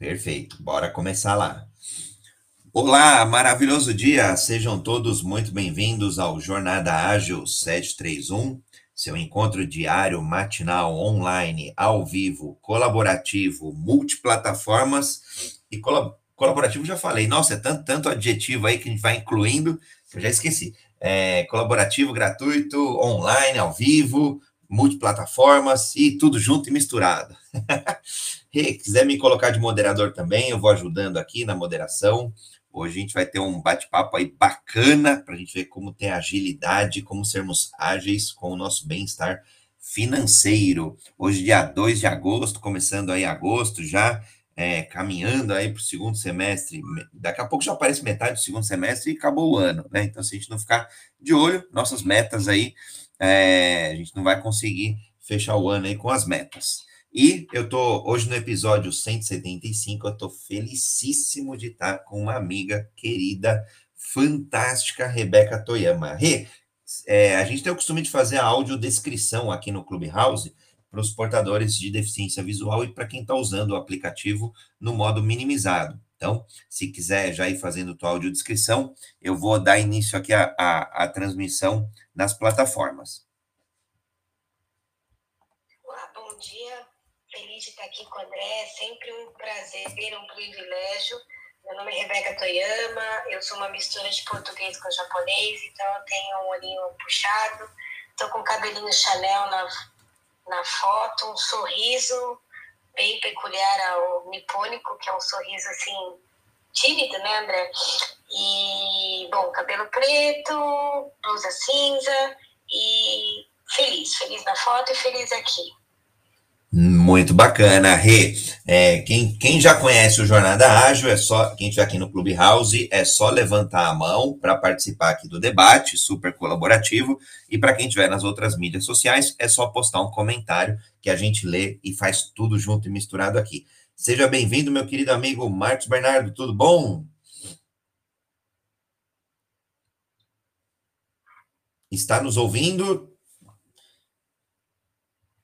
Perfeito, bora começar lá. Olá, maravilhoso dia! Sejam todos muito bem-vindos ao Jornada Ágil 731, seu encontro diário, matinal, online, ao vivo, colaborativo, multiplataformas e colab colaborativo já falei. Nossa, é tanto, tanto adjetivo aí que a gente vai incluindo, eu já esqueci. É, colaborativo, gratuito, online, ao vivo, multiplataformas e tudo junto e misturado. Se quiser me colocar de moderador também, eu vou ajudando aqui na moderação. Hoje a gente vai ter um bate-papo aí bacana para a gente ver como ter agilidade, como sermos ágeis com o nosso bem-estar financeiro. Hoje, dia 2 de agosto, começando aí agosto já, é, caminhando aí para o segundo semestre. Daqui a pouco já aparece metade do segundo semestre e acabou o ano, né? Então, se a gente não ficar de olho, nossas metas aí é, a gente não vai conseguir fechar o ano aí com as metas. E eu tô hoje no episódio 175, eu tô felicíssimo de estar com uma amiga querida, fantástica, Rebeca Toyama. É, a gente tem o costume de fazer a audiodescrição aqui no Clubhouse para os portadores de deficiência visual e para quem está usando o aplicativo no modo minimizado. Então, se quiser já ir fazendo tua audiodescrição, eu vou dar início aqui à, transmissão nas plataformas. Olá, bom dia. Feliz de estar aqui com o André. Sempre um prazer, um privilégio. Meu nome é Rebeca Toyama. Eu sou uma mistura de português com japonês, então eu tenho um olhinho puxado. Estou com cabelinho Chanel na, na foto, um sorriso bem peculiar ao nipônico, que é um sorriso assim tímido, né, André? E, bom, cabelo preto, blusa cinza e feliz, feliz na foto e feliz aqui. Muito bacana, Rê. É, quem, quem já conhece o Jornada Ágil, é só quem estiver aqui no Clubhouse, é só levantar a mão para participar aqui do debate, super colaborativo. E para quem estiver nas outras mídias sociais, é só postar um comentário que a gente lê e faz tudo junto e misturado aqui. Seja bem-vindo, meu querido amigo Marcos Bernardo, tudo bom? Está nos ouvindo?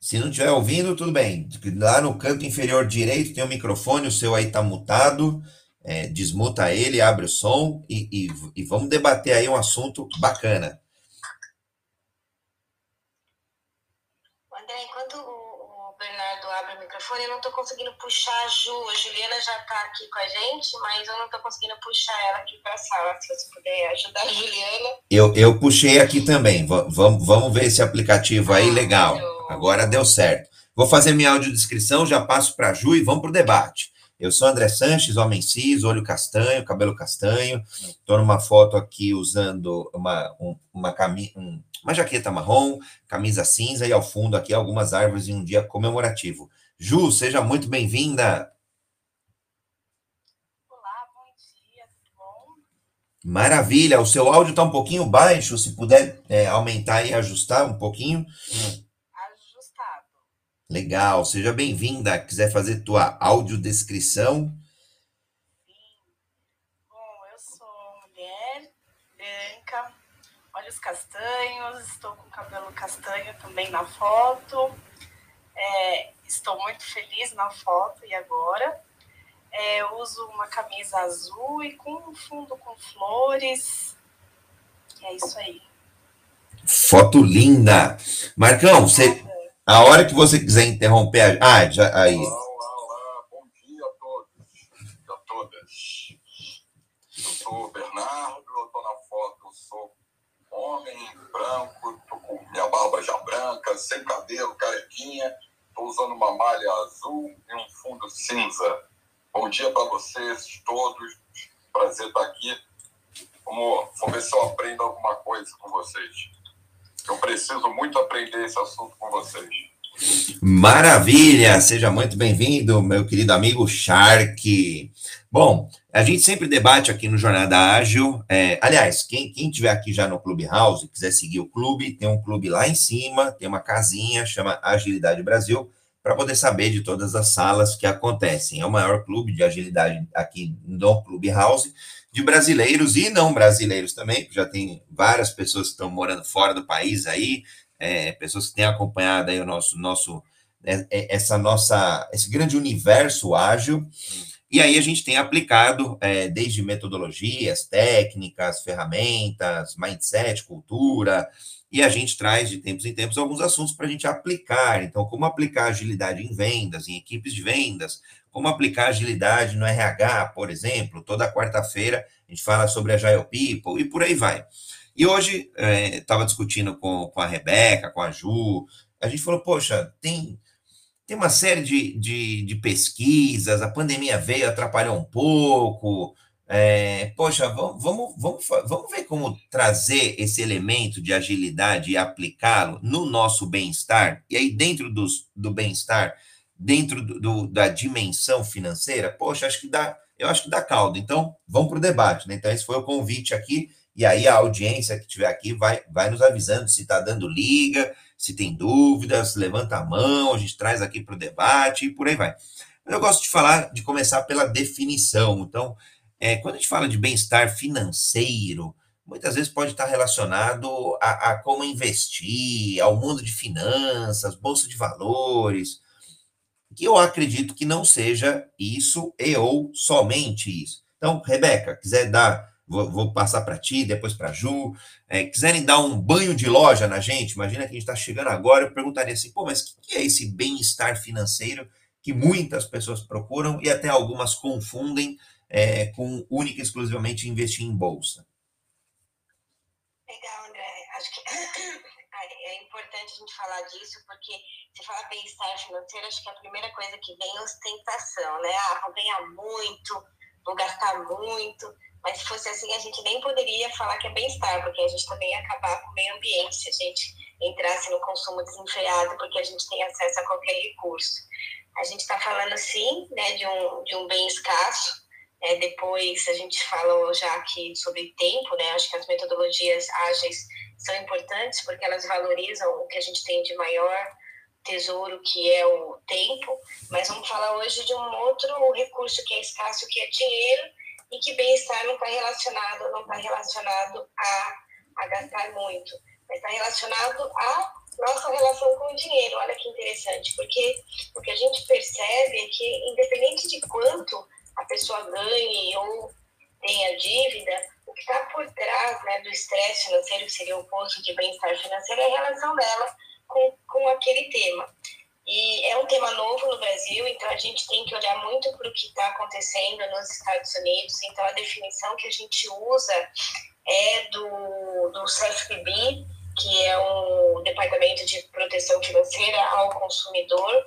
Se não estiver ouvindo, tudo bem. Lá no canto inferior direito tem um microfone, o seu aí está mutado. É, desmuta ele, abre o som e, e, e vamos debater aí um assunto bacana. André, enquanto o, microfone, eu não estou conseguindo puxar a Ju. A Juliana já está aqui com a gente, mas eu não estou conseguindo puxar ela aqui para a sala. Se você puder ajudar a Juliana. Eu, eu puxei aqui também. V vamos, vamos ver esse aplicativo aí, ah, legal. Eu... Agora deu certo. Vou fazer minha audiodescrição, já passo para a Ju e vamos para o debate. Eu sou André Sanches, homem cis, olho castanho, cabelo castanho. Estou numa foto aqui usando uma, um, uma, cami um, uma jaqueta marrom, camisa cinza e ao fundo aqui algumas árvores em um dia comemorativo. Ju, seja muito bem-vinda. Olá, bom dia, tudo bom? Maravilha, o seu áudio está um pouquinho baixo, se puder é, aumentar e ajustar um pouquinho. Hum. Legal, seja bem-vinda. Quiser fazer tua audiodescrição? Sim. Bom, eu sou mulher, branca, olhos castanhos, estou com cabelo castanho também na foto. É, estou muito feliz na foto e agora. É, uso uma camisa azul e com um fundo com flores. É isso aí. Foto linda! Marcão, você a hora que você quiser interromper. Ah, já, aí. Olá, olá, olá. Bom dia a todos e a todas. Eu sou o Bernardo, eu estou na foto, sou homem, branco, tô com minha barba já branca, sem cabelo, carequinha. Estou usando uma malha azul e um fundo cinza. Bom dia para vocês todos. Prazer estar aqui. Vamos, vamos ver se eu aprendo alguma coisa com vocês. Eu preciso muito aprender esse assunto com vocês. Maravilha! Seja muito bem-vindo, meu querido amigo Shark. Bom, a gente sempre debate aqui no Jornada Ágil. É, aliás, quem, quem tiver aqui já no Clubhouse, quiser seguir o clube, tem um clube lá em cima, tem uma casinha, chama Agilidade Brasil, para poder saber de todas as salas que acontecem. É o maior clube de agilidade aqui no Clubhouse de brasileiros e não brasileiros também, já tem várias pessoas que estão morando fora do país aí, é, pessoas que têm acompanhado aí o nosso, nosso é, é, essa nossa, esse grande universo ágil. E aí a gente tem aplicado é, desde metodologias, técnicas, ferramentas, mindset, cultura, e a gente traz de tempos em tempos alguns assuntos para a gente aplicar. Então, como aplicar agilidade em vendas, em equipes de vendas, como aplicar agilidade no RH, por exemplo. Toda quarta-feira a gente fala sobre Agile People e por aí vai. E hoje estava é, discutindo com, com a Rebeca, com a Ju, a gente falou, poxa, tem tem uma série de, de, de pesquisas, a pandemia veio, atrapalhou um pouco. É, poxa, vamos, vamos, vamos, vamos ver como trazer esse elemento de agilidade e aplicá-lo no nosso bem-estar. E aí, dentro dos, do bem-estar, dentro do, do, da dimensão financeira, poxa, acho que dá, eu acho que dá caldo. Então, vamos para o debate. Né? Então, esse foi o convite aqui. E aí, a audiência que estiver aqui vai, vai nos avisando se está dando liga, se tem dúvidas, levanta a mão, a gente traz aqui para o debate e por aí vai. Eu gosto de falar, de começar pela definição. Então, é, quando a gente fala de bem-estar financeiro, muitas vezes pode estar relacionado a, a, como investir, ao mundo de finanças, bolsa de valores, que eu acredito que não seja isso e ou somente isso. Então, Rebeca, quiser dar vou, vou passar para ti, depois para Ju. É, quiserem dar um banho de loja na gente, imagina que a gente está chegando agora, eu perguntaria assim, pô, mas o que, que é esse bem-estar financeiro que muitas pessoas procuram e até algumas confundem é, com única e exclusivamente investir em bolsa? Legal, André. Acho que é importante a gente falar disso, porque se fala bem-estar financeiro, acho que a primeira coisa que vem é ostentação, né? Ah, vou ganhar muito, vou gastar muito. Mas se fosse assim, a gente nem poderia falar que é bem-estar, porque a gente também ia acabar com o meio ambiente se a gente entrasse no consumo desenfreado, porque a gente tem acesso a qualquer recurso. A gente está falando, sim, né, de um, de um bem escasso. É, depois a gente falou já aqui sobre tempo, né? Acho que as metodologias ágeis são importantes porque elas valorizam o que a gente tem de maior tesouro, que é o tempo. Mas vamos falar hoje de um outro recurso que é escasso, que é dinheiro, e que bem-estar não está relacionado, não está relacionado a, a gastar muito, mas está relacionado a nossa relação com o dinheiro. Olha que interessante, porque o que a gente percebe é que, independente de quanto a pessoa ganhe ou tenha dívida, o que está por trás né, do estresse financeiro, que seria o posto de bem-estar financeiro, é a relação dela com, com aquele tema. E é um tema novo no Brasil, então a gente tem que olhar muito para o que está acontecendo nos Estados Unidos. Então a definição que a gente usa é do, do CFPB, que é o Departamento de Proteção Financeira ao Consumidor.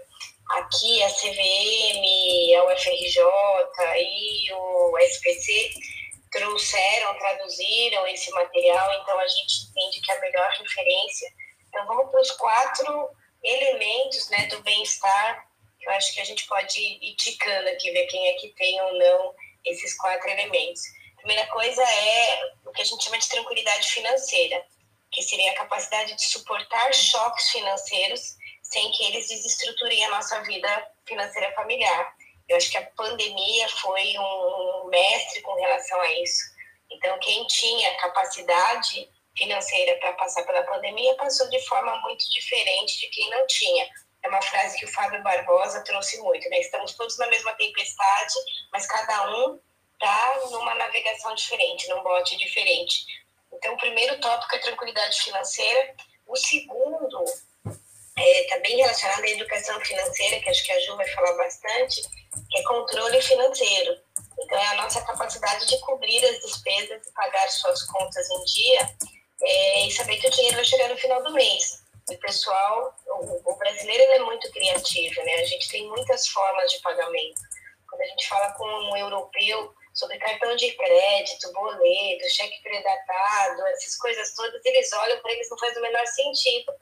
Aqui a CVM, a UFRJ e o SPC trouxeram, traduziram esse material, então a gente entende que é a melhor referência. Então vamos para os quatro elementos né, do bem-estar, que eu acho que a gente pode ir ticando aqui, ver quem é que tem ou não esses quatro elementos. Primeira coisa é o que a gente chama de tranquilidade financeira, que seria a capacidade de suportar choques financeiros sem que eles desestruturem a nossa vida financeira familiar. Eu acho que a pandemia foi um mestre com relação a isso. Então, quem tinha capacidade financeira para passar pela pandemia passou de forma muito diferente de quem não tinha. É uma frase que o Fábio Barbosa trouxe muito, né? Estamos todos na mesma tempestade, mas cada um está numa navegação diferente, num bote diferente. Então, o primeiro tópico é tranquilidade financeira. O segundo está é, bem relacionado à educação financeira, que acho que a Ju vai falar bastante, que é controle financeiro. Então, é a nossa capacidade de cobrir as despesas e pagar suas contas em dia é, e saber que o dinheiro vai chegar no final do mês. O pessoal, o, o brasileiro é muito criativo, né? A gente tem muitas formas de pagamento. Quando a gente fala com um europeu sobre cartão de crédito, boleto, cheque predatado, essas coisas todas, eles olham para eles não faz o menor sentido,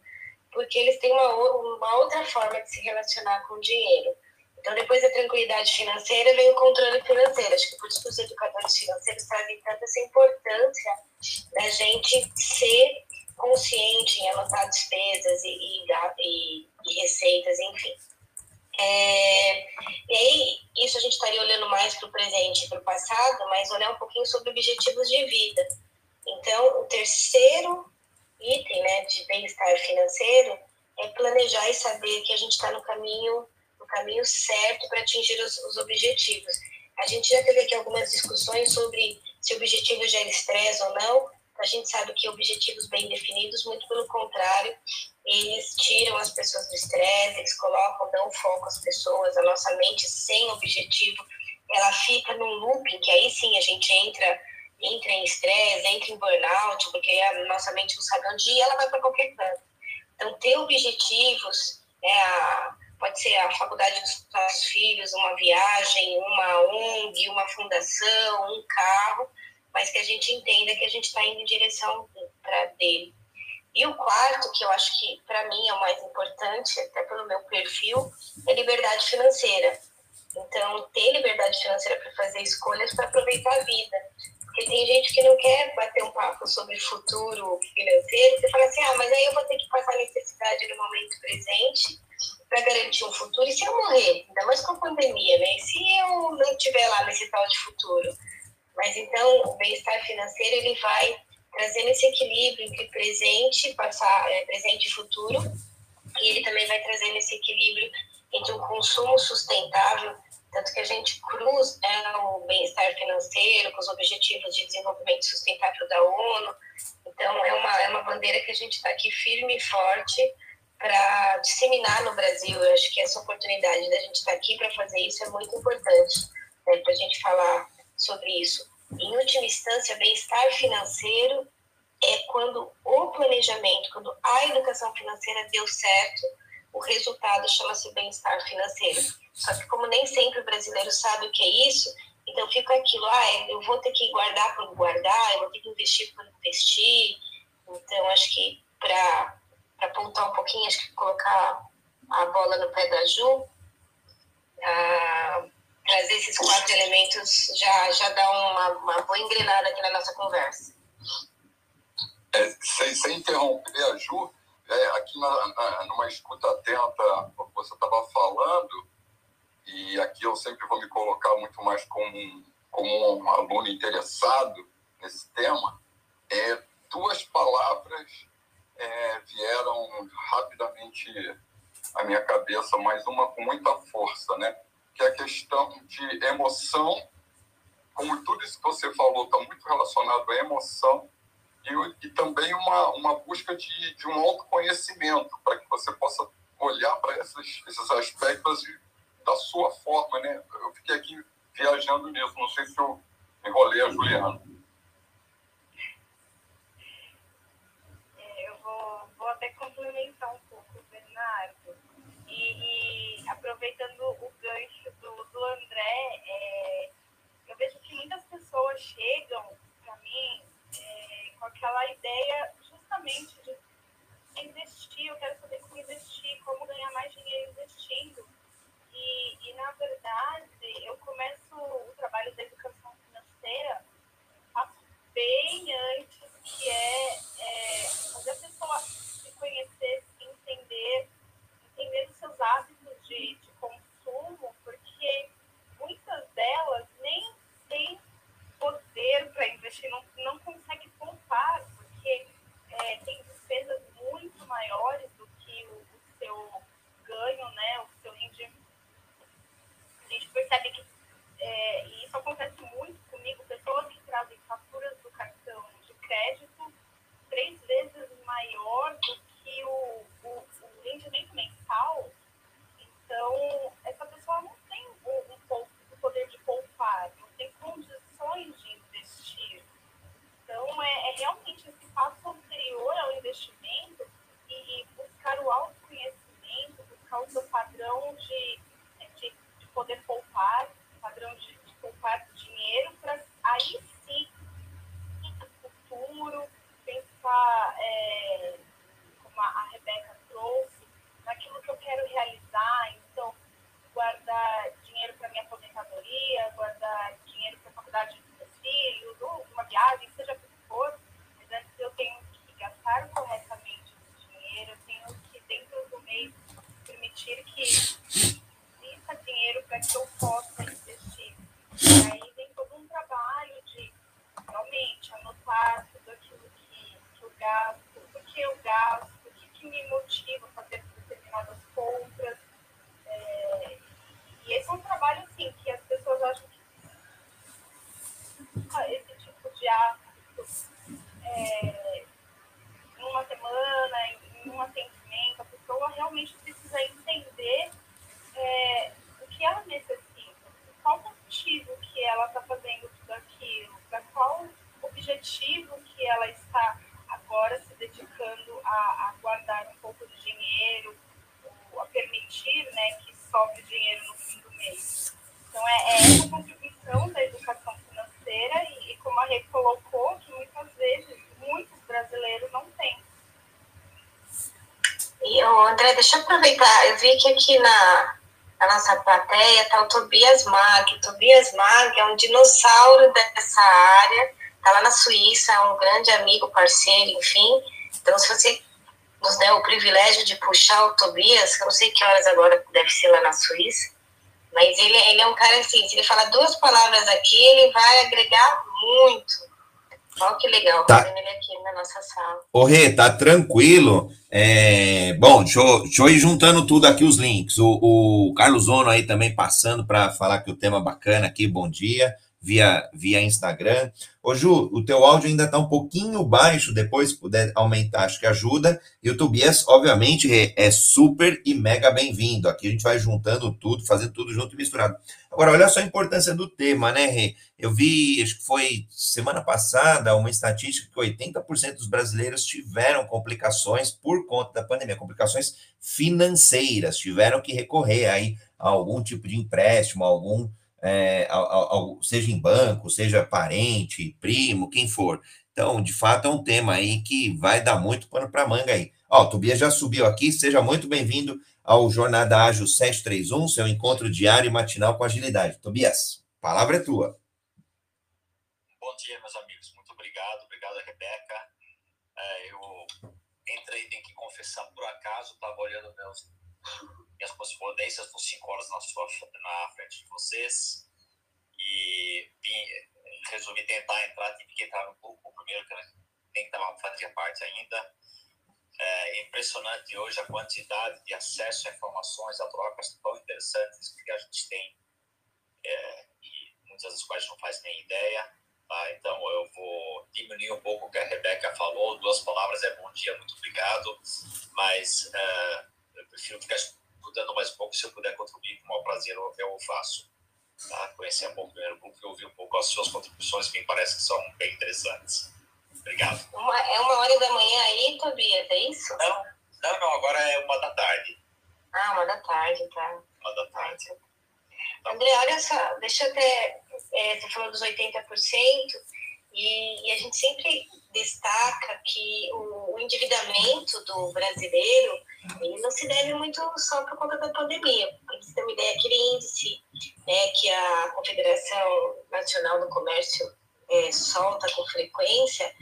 porque eles têm uma, uma outra forma de se relacionar com o dinheiro. Então, depois da tranquilidade financeira, vem o controle financeiro. Acho que por isso os educadores financeiros trazem tanta essa importância da gente ser consciente em anotar despesas e, e, e receitas, enfim. É, e aí, isso a gente estaria olhando mais para o presente e para o passado, mas olhar um pouquinho sobre objetivos de vida. Então, o terceiro item né, de bem-estar financeiro é planejar e saber que a gente está no caminho, no caminho certo para atingir os, os objetivos. A gente já teve aqui algumas discussões sobre se o objetivo gera estresse ou não. A gente sabe que objetivos bem definidos, muito pelo contrário, eles tiram as pessoas do estresse, eles colocam, dão foco às pessoas, a nossa mente sem objetivo, ela fica num looping, que aí sim a gente entra entra em estresse, entra em burnout, porque a nossa mente não sabe onde ir, ela vai para qualquer canto. Então, ter objetivos, né, a, pode ser a faculdade dos nossos filhos, uma viagem, uma ONG, uma fundação, um carro, mas que a gente entenda que a gente está indo em direção para dele. E o quarto, que eu acho que para mim é o mais importante, até pelo meu perfil, é liberdade financeira. Então, ter liberdade financeira para fazer escolhas para aproveitar a vida. Porque tem gente que não quer bater um papo sobre futuro financeiro, você fala assim, ah, mas aí eu vou ter que passar necessidade no momento presente para garantir um futuro. E se eu morrer? Ainda mais com a pandemia, né? E se eu não estiver lá nesse tal de futuro? Mas então, o bem-estar financeiro, ele vai trazendo esse equilíbrio entre presente, passar, é, presente e futuro, e ele também vai trazendo esse equilíbrio entre um consumo sustentável tanto que a gente cruza é, o bem-estar financeiro com os objetivos de desenvolvimento sustentável da ONU. Então, é uma, é uma bandeira que a gente está aqui firme e forte para disseminar no Brasil. Eu acho que essa oportunidade da gente estar tá aqui para fazer isso é muito importante, né, para a gente falar sobre isso. Em última instância, bem-estar financeiro é quando o planejamento, quando a educação financeira deu certo, o resultado chama-se bem-estar financeiro. Só que como nem sempre o brasileiro sabe o que é isso, então fica aquilo, ah, eu vou ter que guardar por guardar, eu vou ter que investir por investir. Então, acho que para apontar um pouquinho, acho que colocar a bola no pé da Ju, trazer esses quatro elementos já, já dá uma, uma boa engrenada aqui na nossa conversa. É, sem, sem interromper a Ju, é, aqui na, na, numa escuta atenta, você estava falando, e aqui eu sempre vou me colocar muito mais como, como um aluno interessado nesse tema, é, duas palavras é, vieram rapidamente à minha cabeça, mas uma com muita força, né? que é a questão de emoção, como tudo isso que você falou está muito relacionado à emoção, e, e também uma, uma busca de, de um autoconhecimento, para que você possa olhar para esses, esses aspectos da sua forma, né? Eu fiquei aqui viajando nisso, não sei se eu enrolei a Juliana. É, eu vou, até complementar um pouco, Bernardo. E, e aproveitando o gancho do, do André, é, eu vejo que muitas pessoas chegam para mim é, com aquela ideia justamente de investir, eu quero saber como investir, como ganhar mais dinheiro investindo. E, e, na verdade, eu começo o trabalho da educação financeira bem antes, que é, é fazer a pessoa se conhecer, se entender, entender os seus hábitos de, de consumo, porque muitas delas nem têm poder para investir, não, não consegue poupar, porque é, tem despesas muito maiores. Deixa eu aproveitar. Eu vi que aqui na, na nossa plateia está o Tobias Mag. Tobias Mag é um dinossauro dessa área, está lá na Suíça, é um grande amigo, parceiro, enfim. Então, se você nos der o privilégio de puxar o Tobias, eu não sei que horas agora deve ser lá na Suíça, mas ele, ele é um cara assim, se ele falar duas palavras aqui, ele vai agregar muito. Olha que legal, tá. ele aqui na nossa sala. Ô, Rê, tá tranquilo. É, bom, deixa eu, deixa eu ir juntando tudo aqui os links. O, o Carlos Ono aí também passando para falar que o tema bacana aqui, bom dia via, via Instagram. Ô Ju, o teu áudio ainda está um pouquinho baixo, depois se puder aumentar, acho que ajuda. E o Tobias, obviamente, é super e mega bem-vindo. Aqui a gente vai juntando tudo, fazendo tudo junto e misturado. Agora, olha só a importância do tema, né, Rê? Eu vi, acho que foi semana passada, uma estatística que 80% dos brasileiros tiveram complicações por conta da pandemia, complicações financeiras, tiveram que recorrer aí a algum tipo de empréstimo, algum é, ao, ao, seja em banco, seja parente, primo, quem for. Então, de fato, é um tema aí que vai dar muito pano para manga aí. Ó, o Tobias já subiu aqui, seja muito bem-vindo ao Jornada Ágil 731, seu encontro diário e matinal com agilidade. Tobias, palavra é tua. Bom dia, meus amigos. Muito obrigado. Obrigado, Rebeca. É, eu entrei, tenho que confessar, por acaso, estava olhando meus minhas correspondências por cinco horas na, sua, na frente de vocês e vim, resolvi tentar entrar, tive que entrar no grupo primeiro, que nem estava fazia parte ainda. É impressionante hoje a quantidade de acesso a informações, a trocas tão interessantes que a gente tem é, e muitas das quais não faz nem ideia. Tá? Então eu vou diminuir um pouco o que a Rebeca falou, duas palavras é bom dia, muito obrigado, mas é, eu prefiro ficar estudando mais um pouco, se eu puder contribuir, com o maior prazer eu, eu faço. Tá? Conhecer um pouco o primeiro grupo e ouvir um pouco as suas contribuições, que me parece que são bem interessantes. Obrigado. Uma, é uma hora da manhã aí, Tobias, é isso? Não, não, não, agora é uma da tarde. Ah, uma da tarde, tá. Uma da tarde. Tá. André, olha só, deixa eu até. É, você falou dos 80%, e, e a gente sempre destaca que o, o endividamento do brasileiro ele não se deve muito só por conta da pandemia. Para você ter uma ideia, aquele índice né, que a Confederação Nacional do Comércio é, solta com frequência,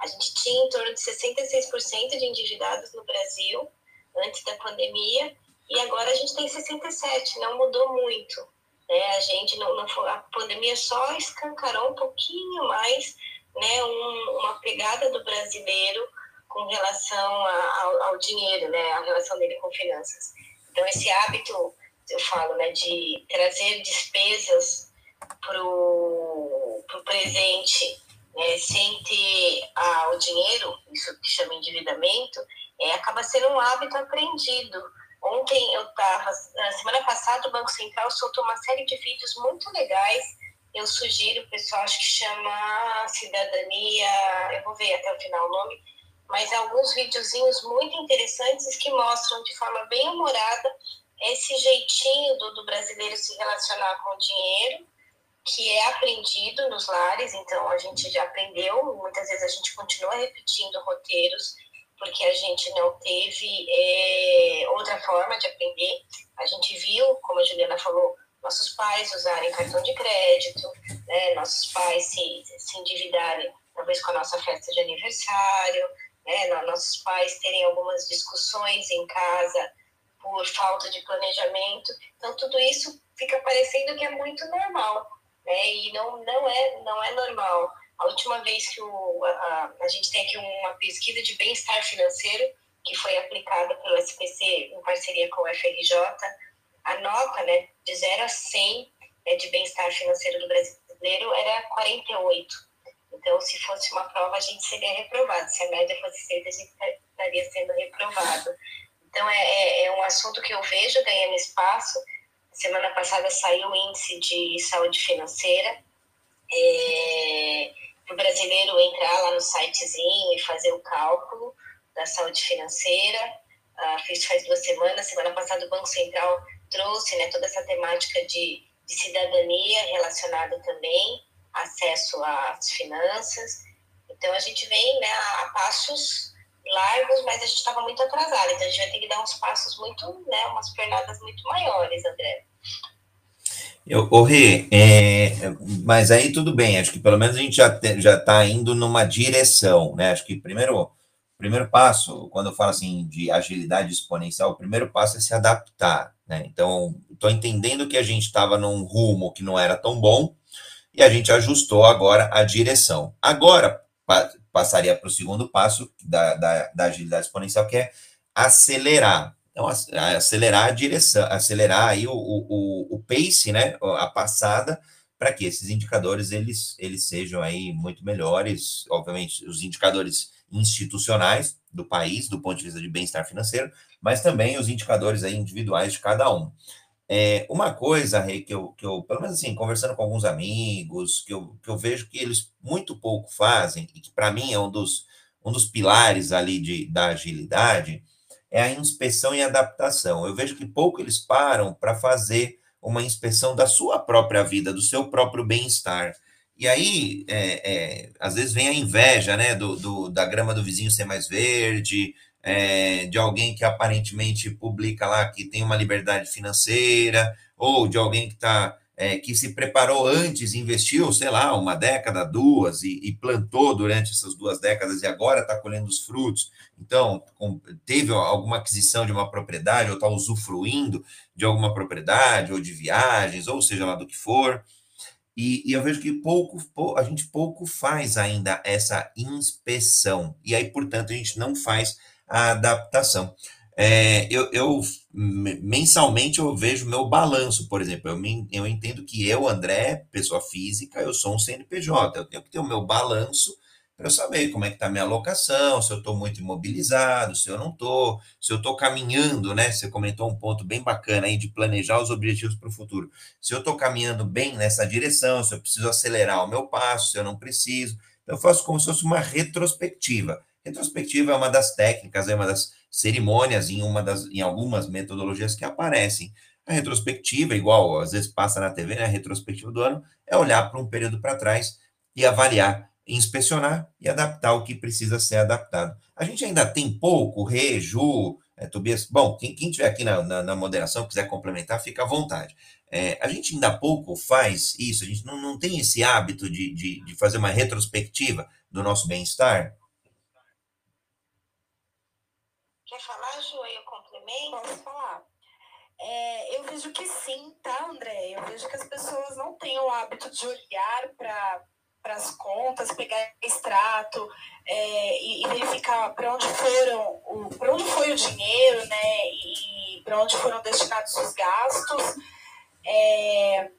a gente tinha em torno de 66% de endividados no Brasil antes da pandemia e agora a gente tem 67%, não mudou muito. Né? A gente não, não a pandemia só escancarou um pouquinho mais né, um, uma pegada do brasileiro com relação a, ao, ao, dinheiro, né, a relação dele com finanças. Então, esse hábito, eu falo, né, de trazer despesas para o presente né, sem ter ah, o dinheiro, isso que chama endividamento, é, acaba sendo um hábito aprendido. Ontem eu estava, na semana passada, o Banco Central soltou uma série de vídeos muito legais. Eu sugiro, pessoal acho que chama Cidadania, eu vou ver até o final o nome, mas alguns videozinhos muito interessantes que mostram de forma bem humorada esse jeitinho do, do brasileiro se relacionar com o dinheiro, que é aprendido nos lares, então a gente já aprendeu, muitas vezes a gente continua repetindo roteiros, porque a gente não teve é, outra forma de aprender. A gente viu, como a Juliana falou, nossos pais usarem cartão de crédito, né, nossos pais se, se endividarem, talvez com a nossa festa de aniversário, né, nossos pais terem algumas discussões em casa por falta de planejamento. Então, tudo isso fica parecendo que é muito normal, né, e não, não, é, não é normal. A última vez que o, a, a gente tem aqui uma pesquisa de bem-estar financeiro, que foi aplicada pelo SPC em parceria com o FRJ, a nota né, de 0 a 100 né, de bem-estar financeiro do brasileiro era 48. Então, se fosse uma prova, a gente seria reprovado. Se a média fosse 6, a gente estaria sendo reprovado. Então, é, é, é um assunto que eu vejo ganhando espaço. Semana passada saiu o índice de saúde financeira. É, o brasileiro entrar lá no sitezinho e fazer o cálculo da saúde financeira. Ah, fiz faz duas semanas. Semana passada o Banco Central trouxe né, toda essa temática de, de cidadania relacionada também, acesso às finanças. Então, a gente vem né, a passos largos, mas a gente estava muito atrasado, então a gente vai ter que dar uns passos muito, né, umas pernadas muito maiores, André. Eu, ô Rê, é, mas aí tudo bem, acho que pelo menos a gente já está indo numa direção, né? Acho que primeiro primeiro passo, quando eu falo assim de agilidade exponencial, o primeiro passo é se adaptar, né? Então, estou entendendo que a gente estava num rumo que não era tão bom e a gente ajustou agora a direção. Agora pa passaria para o segundo passo da, da, da agilidade exponencial, que é acelerar. Então, acelerar a direção, acelerar aí o, o, o pace, né, a passada, para que esses indicadores eles, eles sejam aí muito melhores, obviamente, os indicadores institucionais do país, do ponto de vista de bem-estar financeiro, mas também os indicadores aí individuais de cada um. É, uma coisa, Rei, que eu, que eu, pelo menos assim, conversando com alguns amigos, que eu, que eu vejo que eles muito pouco fazem, e que para mim é um dos, um dos pilares ali de, da agilidade, é a inspeção e adaptação. Eu vejo que pouco eles param para fazer uma inspeção da sua própria vida, do seu próprio bem-estar. E aí, é, é, às vezes vem a inveja, né, do, do, da grama do vizinho ser mais verde, é, de alguém que aparentemente publica lá que tem uma liberdade financeira, ou de alguém que está é, que se preparou antes, investiu, sei lá, uma década, duas, e, e plantou durante essas duas décadas e agora está colhendo os frutos. Então, com, teve alguma aquisição de uma propriedade, ou está usufruindo de alguma propriedade, ou de viagens, ou seja lá do que for. E, e eu vejo que pouco, pouco, a gente pouco faz ainda essa inspeção. E aí, portanto, a gente não faz a adaptação. É, eu, eu, mensalmente eu vejo meu balanço, por exemplo. Eu, me, eu entendo que eu, André, pessoa física, eu sou um CNPJ. Eu tenho que ter o meu balanço para eu saber como é que está a minha alocação, se eu estou muito imobilizado, se eu não estou, se eu estou caminhando, né? Você comentou um ponto bem bacana aí de planejar os objetivos para o futuro. Se eu estou caminhando bem nessa direção, se eu preciso acelerar o meu passo, se eu não preciso. Então, eu faço como se fosse uma retrospectiva. Retrospectiva é uma das técnicas, é uma das cerimônias em uma das em algumas metodologias que aparecem. A retrospectiva, igual às vezes passa na TV, né? A retrospectiva do ano é olhar para um período para trás e avaliar, inspecionar e adaptar o que precisa ser adaptado. A gente ainda tem pouco, Reju, é, Tobias. Bom, quem, quem tiver aqui na, na, na, moderação, quiser complementar, fica à vontade. É, a gente ainda pouco faz isso, a gente não, não tem esse hábito de, de, de fazer uma retrospectiva do nosso bem-estar. Quer falar, Ju? Eu complemento? Posso falar. É, eu vejo que sim, tá, André? Eu vejo que as pessoas não têm o hábito de olhar para para as contas, pegar extrato é, e, e, verificar para onde foram, para onde foi o dinheiro, né? E para onde foram destinados os gastos. É,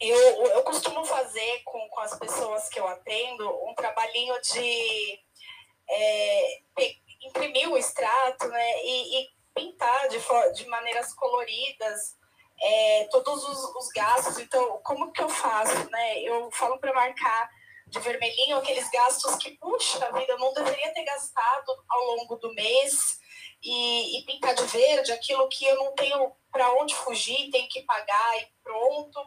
eu, eu costumo fazer com, com as pessoas que eu atendo um trabalhinho de é, imprimir o extrato né, e, e pintar de, de maneiras coloridas é, todos os, os, gastos. Então, como que eu faço? Né? Eu falo para marcar de vermelhinho aqueles gastos que, puxa vida, eu não deveria ter gastado ao longo do mês. E, e pintar de verde aquilo que eu não tenho para onde fugir, tenho que pagar e pronto.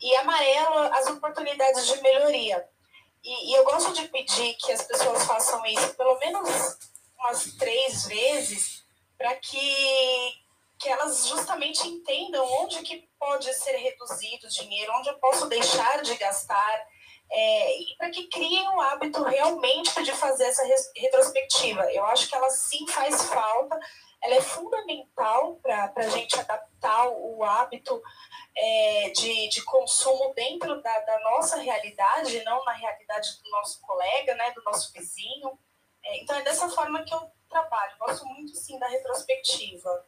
E amarelo, as oportunidades de melhoria. E, e eu gosto de pedir que as pessoas façam isso pelo menos umas três vezes para que, que elas justamente entendam onde que pode ser reduzido o dinheiro, onde eu posso deixar de gastar, é, e para que criem o hábito realmente de fazer essa retrospectiva. Eu acho que ela sim faz falta, ela é fundamental para a gente adaptar o hábito é, de, de consumo dentro da, da nossa realidade, não na realidade do nosso colega, né, do nosso vizinho. É, então é dessa forma que eu trabalho. Gosto muito sim da retrospectiva.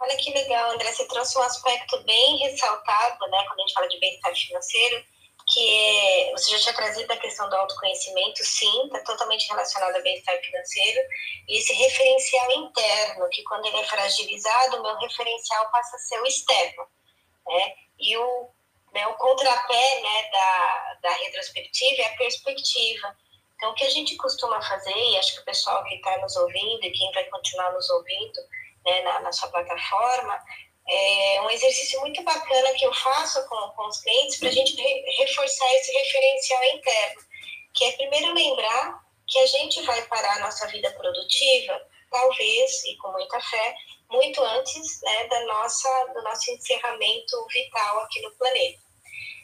Olha que legal, André, você trouxe um aspecto bem ressaltado, né, quando a gente fala de bem-estar financeiro, que é, você já tinha trazido a questão do autoconhecimento, sim, está totalmente relacionado ao bem-estar financeiro, e esse referencial interno, que quando ele é fragilizado, o meu referencial passa a ser o externo, né, e o, né, o contrapé, né, da, da retrospectiva é a perspectiva, então, o que a gente costuma fazer, e acho que o pessoal que está nos ouvindo e quem vai continuar nos ouvindo né, na, na sua plataforma, é um exercício muito bacana que eu faço com, com os clientes para a gente re, reforçar esse referencial interno, que é primeiro lembrar que a gente vai parar a nossa vida produtiva, talvez, e com muita fé, muito antes né, da nossa, do nosso encerramento vital aqui no planeta.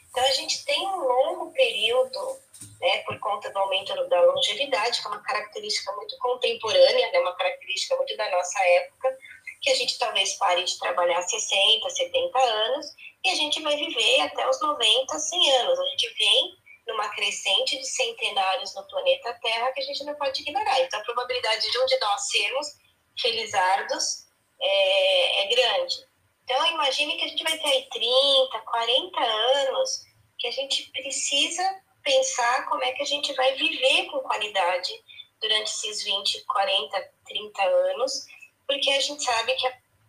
Então, a gente tem um longo período, né, por conta do aumento da longevidade, que é uma característica muito contemporânea, né, uma característica muito da nossa época, que a gente talvez pare de trabalhar 60, 70 anos e a gente vai viver até os 90, 100 anos. A gente vem numa crescente de centenários no planeta Terra que a gente não pode ignorar. Então, a probabilidade de um de nós sermos felizardos é, é grande. Então, imagine que a gente vai ter aí 30, 40 anos que a gente precisa pensar como é que a gente vai viver com qualidade durante esses 20, 40, 30 anos, porque a gente sabe que,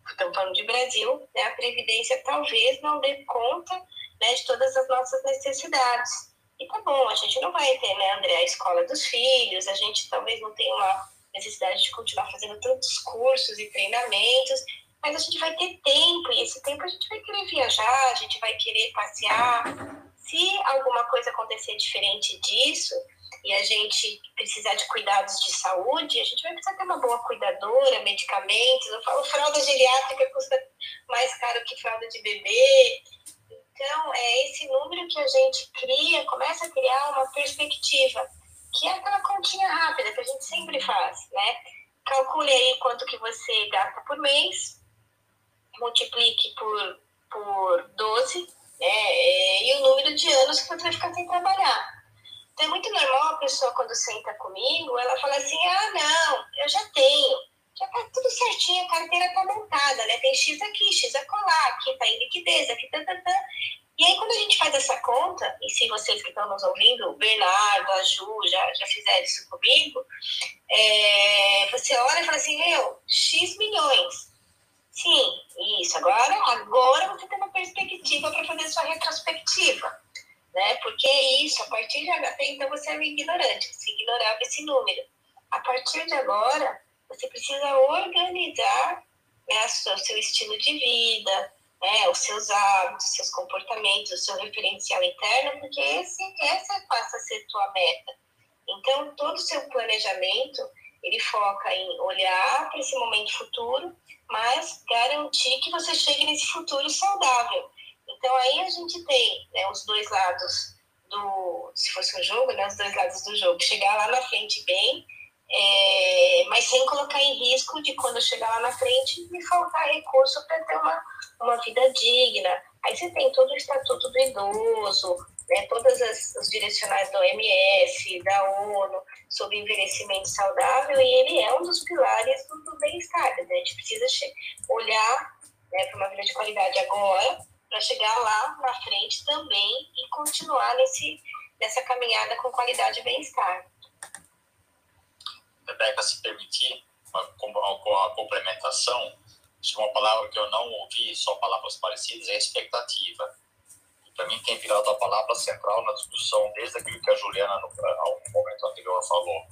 estamos falando de Brasil, né, a Previdência talvez não dê conta né, de todas as nossas necessidades. E tá bom, a gente não vai ter, né, André, a escola dos filhos, a gente talvez não tenha uma necessidade de continuar fazendo tantos cursos e treinamentos, mas a gente vai ter tempo, e esse tempo a gente vai querer viajar, a gente vai querer passear. Se alguma coisa acontecer diferente disso, e a gente precisar de cuidados de saúde, a gente vai precisar ter uma boa cuidadora, medicamentos. Eu falo, fralda geriátrica custa mais caro que fralda de bebê. Então, é esse número que a gente cria, começa a criar uma perspectiva, que é aquela continha rápida que a gente sempre faz, né? Calcule aí quanto que você gasta por mês, multiplique por, por 12, né? É, e o número de anos que você vai ficar sem trabalhar. Então é muito normal a pessoa, quando senta comigo, ela fala assim: ah, não, eu já tenho, já tá tudo certinho, a carteira tá montada, né? Tem X aqui, X acolá, aqui tá em liquidez, aqui tá, tá, tá. E aí, quando a gente faz essa conta, e se vocês que estão nos ouvindo, o Bernardo, a Ju, já, já fizeram isso comigo, é, você olha e fala assim, meu, X milhões. Sim, isso. Agora, agora você tem uma perspectiva para fazer sua retrospectiva. Né? Porque é isso, a partir de agora, então você era ignorante, você ignorava esse número. A partir de agora, você precisa organizar né, o seu estilo de vida, né, os seus hábitos, seus comportamentos, o seu referencial interno, porque esse, essa passa a ser tua meta. Então, todo o seu planejamento, ele foca em olhar para esse momento futuro, mas garantir que você chegue nesse futuro saudável. Então, aí a gente tem né, os dois lados do, se fosse um jogo, né, os dois lados do jogo, chegar lá na frente bem, é, mas sem colocar em risco de quando chegar lá na frente me faltar recurso para ter uma, uma vida digna. Aí você tem todo o estatuto do idoso, né, todas as, os direcionais da OMS, da ONU, sobre envelhecimento saudável, e ele é um dos pilares do, do bem-estar. Né? A gente precisa olhar né, para uma vida de qualidade agora, para chegar lá na frente também e continuar nesse, nessa caminhada com qualidade e bem-estar. Rebeca, se permitir, com a complementação, uma palavra que eu não ouvi, só palavras parecidas, é expectativa. Para mim, tem virado a palavra central na discussão, desde aquilo que a Juliana, no, ao momento anterior, falou,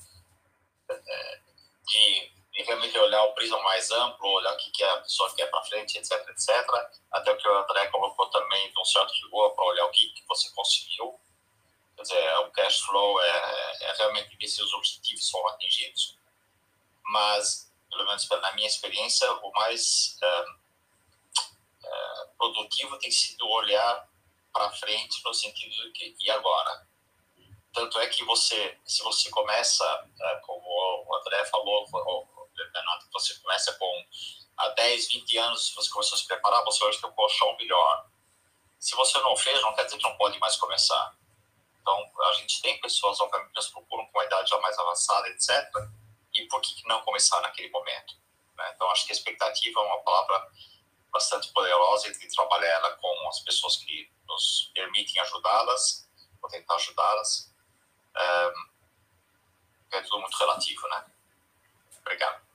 é, de, de, realmente olhar o prisma mais amplo, olhar o que, que a pessoa quer para frente, etc, etc. Até o que o André colocou também, de um certo rigor, para olhar o que, que você conseguiu Quer dizer, o cash flow é, é realmente ver se os objetivos são atingidos, mas, pelo menos na minha experiência, o mais é, é, produtivo tem sido olhar para frente no sentido de que, e agora? Tanto é que você, se você começa, é, como o André falou, o Renato, você começa com há 10, 20 anos, você começou a se preparar, você hoje tem um colchão melhor. Se você não fez, não quer dizer que não pode mais começar então, a gente tem pessoas, obviamente, que procuram com uma idade já mais avançada, etc. E por que não começar naquele momento? Né? Então, acho que a expectativa é uma palavra bastante poderosa e de trabalhar ela com as pessoas que nos permitem ajudá-las, ou tentar ajudá-las. É, tudo muito relativo, né? Obrigado.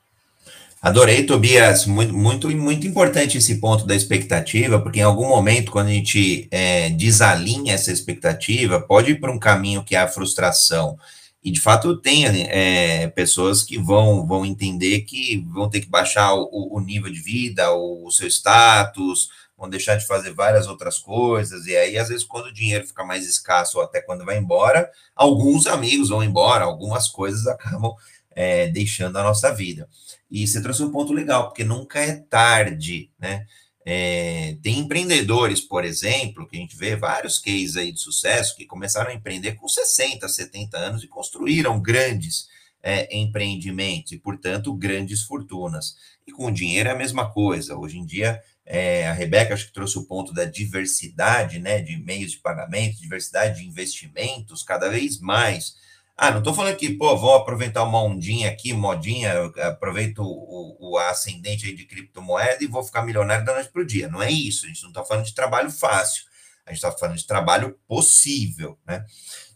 Adorei, Tobias. Muito, muito, muito importante esse ponto da expectativa, porque em algum momento, quando a gente é, desalinha essa expectativa, pode ir para um caminho que é a frustração. E de fato tem é, pessoas que vão, vão entender que vão ter que baixar o, o nível de vida, o, o seu status, vão deixar de fazer várias outras coisas, e aí, às vezes, quando o dinheiro fica mais escasso, ou até quando vai embora, alguns amigos vão embora, algumas coisas acabam é, deixando a nossa vida. E você trouxe um ponto legal, porque nunca é tarde, né? É, tem empreendedores, por exemplo, que a gente vê vários cases aí de sucesso que começaram a empreender com 60, 70 anos e construíram grandes é, empreendimentos e, portanto, grandes fortunas. E com dinheiro é a mesma coisa. Hoje em dia, é, a Rebeca acho que trouxe o ponto da diversidade né, de meios de pagamento, diversidade de investimentos, cada vez mais. Ah, não estou falando que, pô, vou aproveitar uma ondinha aqui, modinha, aproveito o, o ascendente aí de criptomoeda e vou ficar milionário da noite para o dia. Não é isso, a gente não está falando de trabalho fácil, a gente está falando de trabalho possível, né?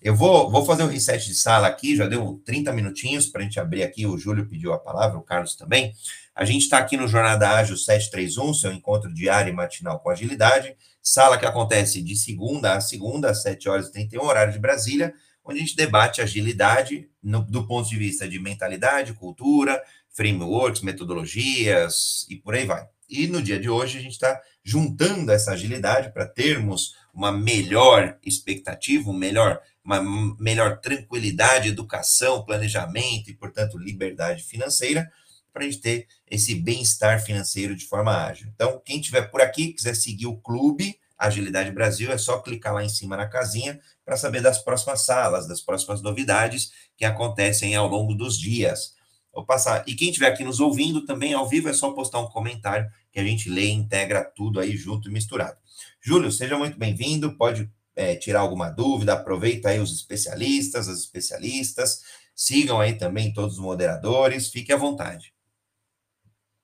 Eu vou, vou fazer um reset de sala aqui, já deu 30 minutinhos para a gente abrir aqui, o Júlio pediu a palavra, o Carlos também. A gente está aqui no Jornada Ágil 731, seu encontro diário e matinal com agilidade, sala que acontece de segunda a segunda, às 7 horas e 31, horário de Brasília, onde a gente debate agilidade no, do ponto de vista de mentalidade, cultura, frameworks, metodologias e por aí vai. E no dia de hoje a gente está juntando essa agilidade para termos uma melhor expectativa, um melhor, uma melhor tranquilidade, educação, planejamento e, portanto, liberdade financeira, para a gente ter esse bem-estar financeiro de forma ágil. Então, quem estiver por aqui, quiser seguir o clube Agilidade Brasil, é só clicar lá em cima na casinha para saber das próximas salas, das próximas novidades que acontecem ao longo dos dias. Vou passar. E quem estiver aqui nos ouvindo também ao vivo é só postar um comentário que a gente lê e integra tudo aí junto e misturado. Júlio, seja muito bem-vindo. Pode é, tirar alguma dúvida, aproveita aí os especialistas, as especialistas. Sigam aí também todos os moderadores. Fique à vontade.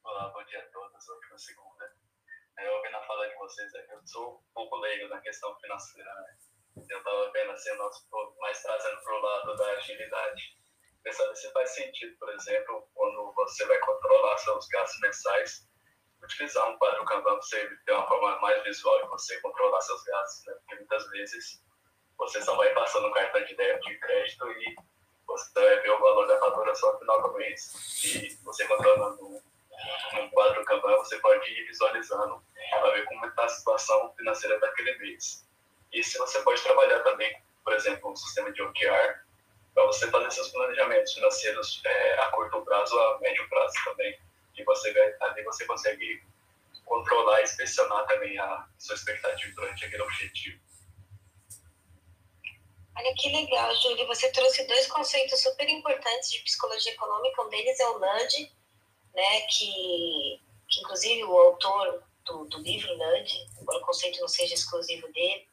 Olá, bom dia a todos. Ótima segunda. Eu ouvindo a fala de vocês, eu sou um pouco leigo na questão financeira, né? eu estava vendo assim, nós mais trazendo para o lado da agilidade. Pensando se faz sentido, por exemplo, quando você vai controlar seus gastos mensais, utilizar um quadro Kanban para você ter uma forma mais visual de você controlar seus gastos, né? Porque muitas vezes você só vai passando um cartão de débito de crédito e você vai ver o valor da fatura só no final do mês. E você controlando um, um quadro Kanban, você pode ir visualizando para ver como está a situação financeira daquele mês. E se você pode trabalhar também, por exemplo, um sistema de OKR, para você fazer seus planejamentos financeiros é, a curto prazo, a médio prazo também, e você ali você consegue controlar e inspecionar também a sua expectativa durante aquele objetivo. Olha que legal, Júlia. Você trouxe dois conceitos super importantes de psicologia econômica. Um deles é o NUD, né, que, que inclusive o autor do, do livro NUD, embora o conceito não seja exclusivo dele,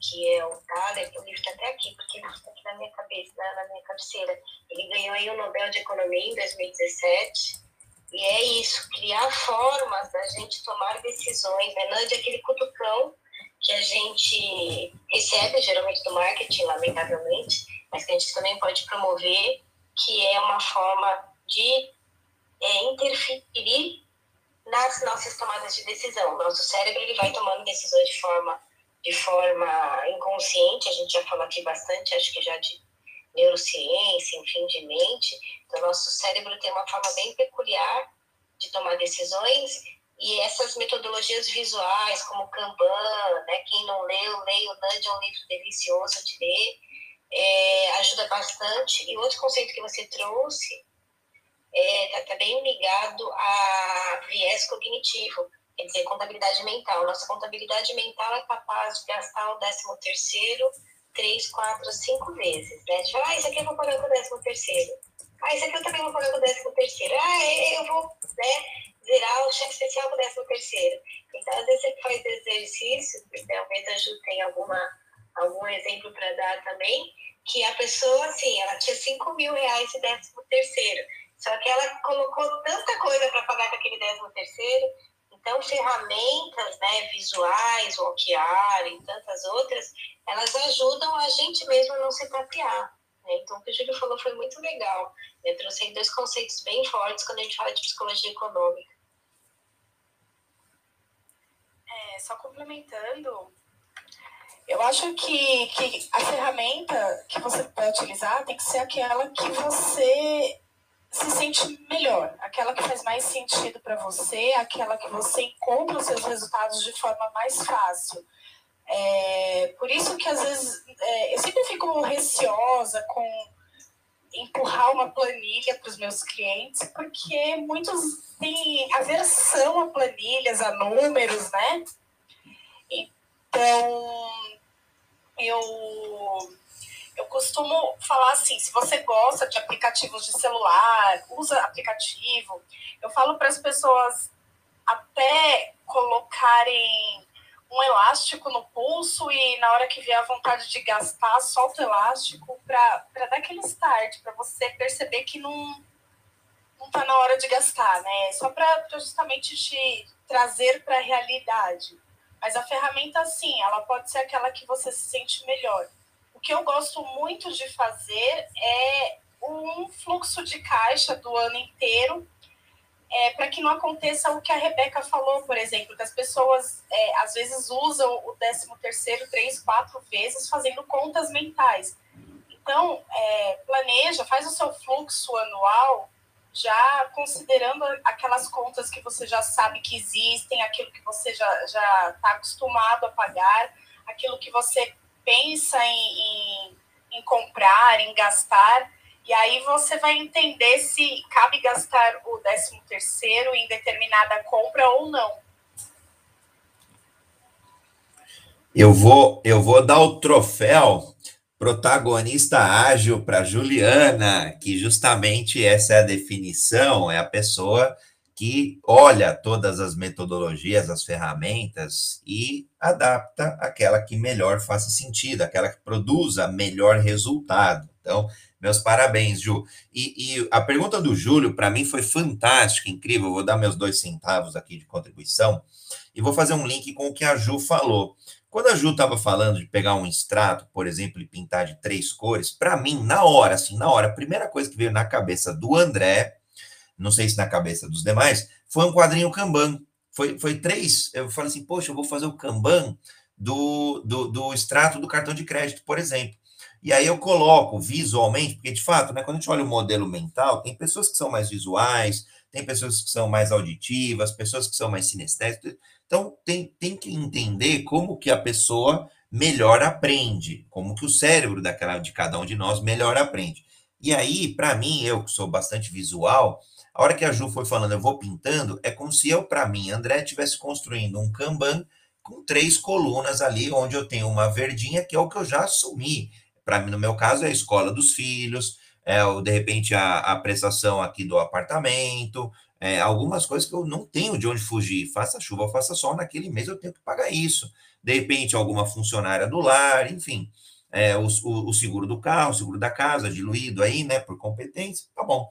que é o Thaler, o livro está até aqui, porque ele está aqui na minha cabeça, na, na minha cabeceira. Ele ganhou aí o Nobel de Economia em 2017. E é isso, criar formas da gente tomar decisões, né? Não é aquele cutucão que a gente recebe, geralmente do marketing, lamentavelmente, mas que a gente também pode promover, que é uma forma de é, interferir nas nossas tomadas de decisão. Nosso cérebro ele vai tomando decisões de forma de forma inconsciente, a gente já falou aqui bastante, acho que já de neurociência, enfim, de mente. Então, nosso cérebro tem uma forma bem peculiar de tomar decisões e essas metodologias visuais, como Kanban, né, quem não leu, leia o Nudge, é um livro delicioso de ler, é, ajuda bastante. E outro conceito que você trouxe está é, tá bem ligado a viés cognitivo quer dizer, contabilidade mental. Nossa contabilidade mental é capaz de gastar o décimo terceiro três, quatro, cinco vezes. Né? De, ah, isso aqui eu vou pagar com o décimo terceiro. Ah, isso aqui eu também vou pagar com o décimo terceiro. Ah, eu vou né, zerar o cheque especial com o décimo terceiro. Então, às vezes você faz exercício, talvez a Ju tenha alguma, algum exemplo para dar também, que a pessoa, assim, ela tinha cinco mil reais de décimo terceiro. Só que ela colocou tanta coisa para pagar com aquele décimo terceiro, então, ferramentas né, visuais, OKR e tantas outras, elas ajudam a gente mesmo a não se tapear. Né? Então, o que o Júlio falou foi muito legal. Eu trouxe dois conceitos bem fortes quando a gente fala de psicologia econômica. É, só complementando, eu acho que, que a ferramenta que você vai utilizar tem que ser aquela que você se sente melhor, aquela que faz mais sentido para você, aquela que você encontra os seus resultados de forma mais fácil. É, por isso que às vezes é, eu sempre fico receosa com empurrar uma planilha para os meus clientes, porque muitos têm aversão a planilhas, a números, né? Então, eu eu costumo falar assim, se você gosta de aplicativos de celular, usa aplicativo, eu falo para as pessoas até colocarem um elástico no pulso e na hora que vier a vontade de gastar, solta o elástico para dar aquele start, para você perceber que não não está na hora de gastar, né? Só para justamente te trazer para a realidade. Mas a ferramenta, sim, ela pode ser aquela que você se sente melhor que eu gosto muito de fazer é um fluxo de caixa do ano inteiro, é, para que não aconteça o que a Rebeca falou, por exemplo, que as pessoas é, às vezes usam o 13 terceiro três, quatro vezes fazendo contas mentais. Então, é, planeja, faz o seu fluxo anual já considerando aquelas contas que você já sabe que existem, aquilo que você já está acostumado a pagar, aquilo que você pensa em, em, em comprar, em gastar, e aí você vai entender se cabe gastar o 13 terceiro em determinada compra ou não. Eu vou, eu vou dar o troféu protagonista ágil para Juliana, que justamente essa é a definição, é a pessoa que olha todas as metodologias, as ferramentas e adapta aquela que melhor faça sentido, aquela que produza melhor resultado. Então, meus parabéns, Ju. E, e a pergunta do Júlio, para mim, foi fantástica, incrível. vou dar meus dois centavos aqui de contribuição e vou fazer um link com o que a Ju falou. Quando a Ju estava falando de pegar um extrato, por exemplo, e pintar de três cores, para mim, na hora, assim, na hora, a primeira coisa que veio na cabeça do André não sei se na cabeça dos demais, foi um quadrinho Kanban. Foi, foi três. Eu falei assim, poxa, eu vou fazer o Kanban do, do, do extrato do cartão de crédito, por exemplo. E aí eu coloco visualmente, porque de fato, né, quando a gente olha o modelo mental, tem pessoas que são mais visuais, tem pessoas que são mais auditivas, pessoas que são mais sinestésicas. Então, tem, tem que entender como que a pessoa melhor aprende, como que o cérebro daquela, de cada um de nós melhor aprende. E aí, para mim, eu que sou bastante visual, a hora que a Ju foi falando, eu vou pintando, é como se eu, para mim, André, estivesse construindo um Kanban com três colunas ali, onde eu tenho uma verdinha, que é o que eu já assumi. Para mim, no meu caso, é a escola dos filhos, é, de repente, a, a prestação aqui do apartamento, é, algumas coisas que eu não tenho de onde fugir. Faça chuva, faça sol, naquele mês eu tenho que pagar isso. De repente, alguma funcionária do lar, enfim. É, o, o, o seguro do carro, o seguro da casa, diluído aí, né, por competência, tá bom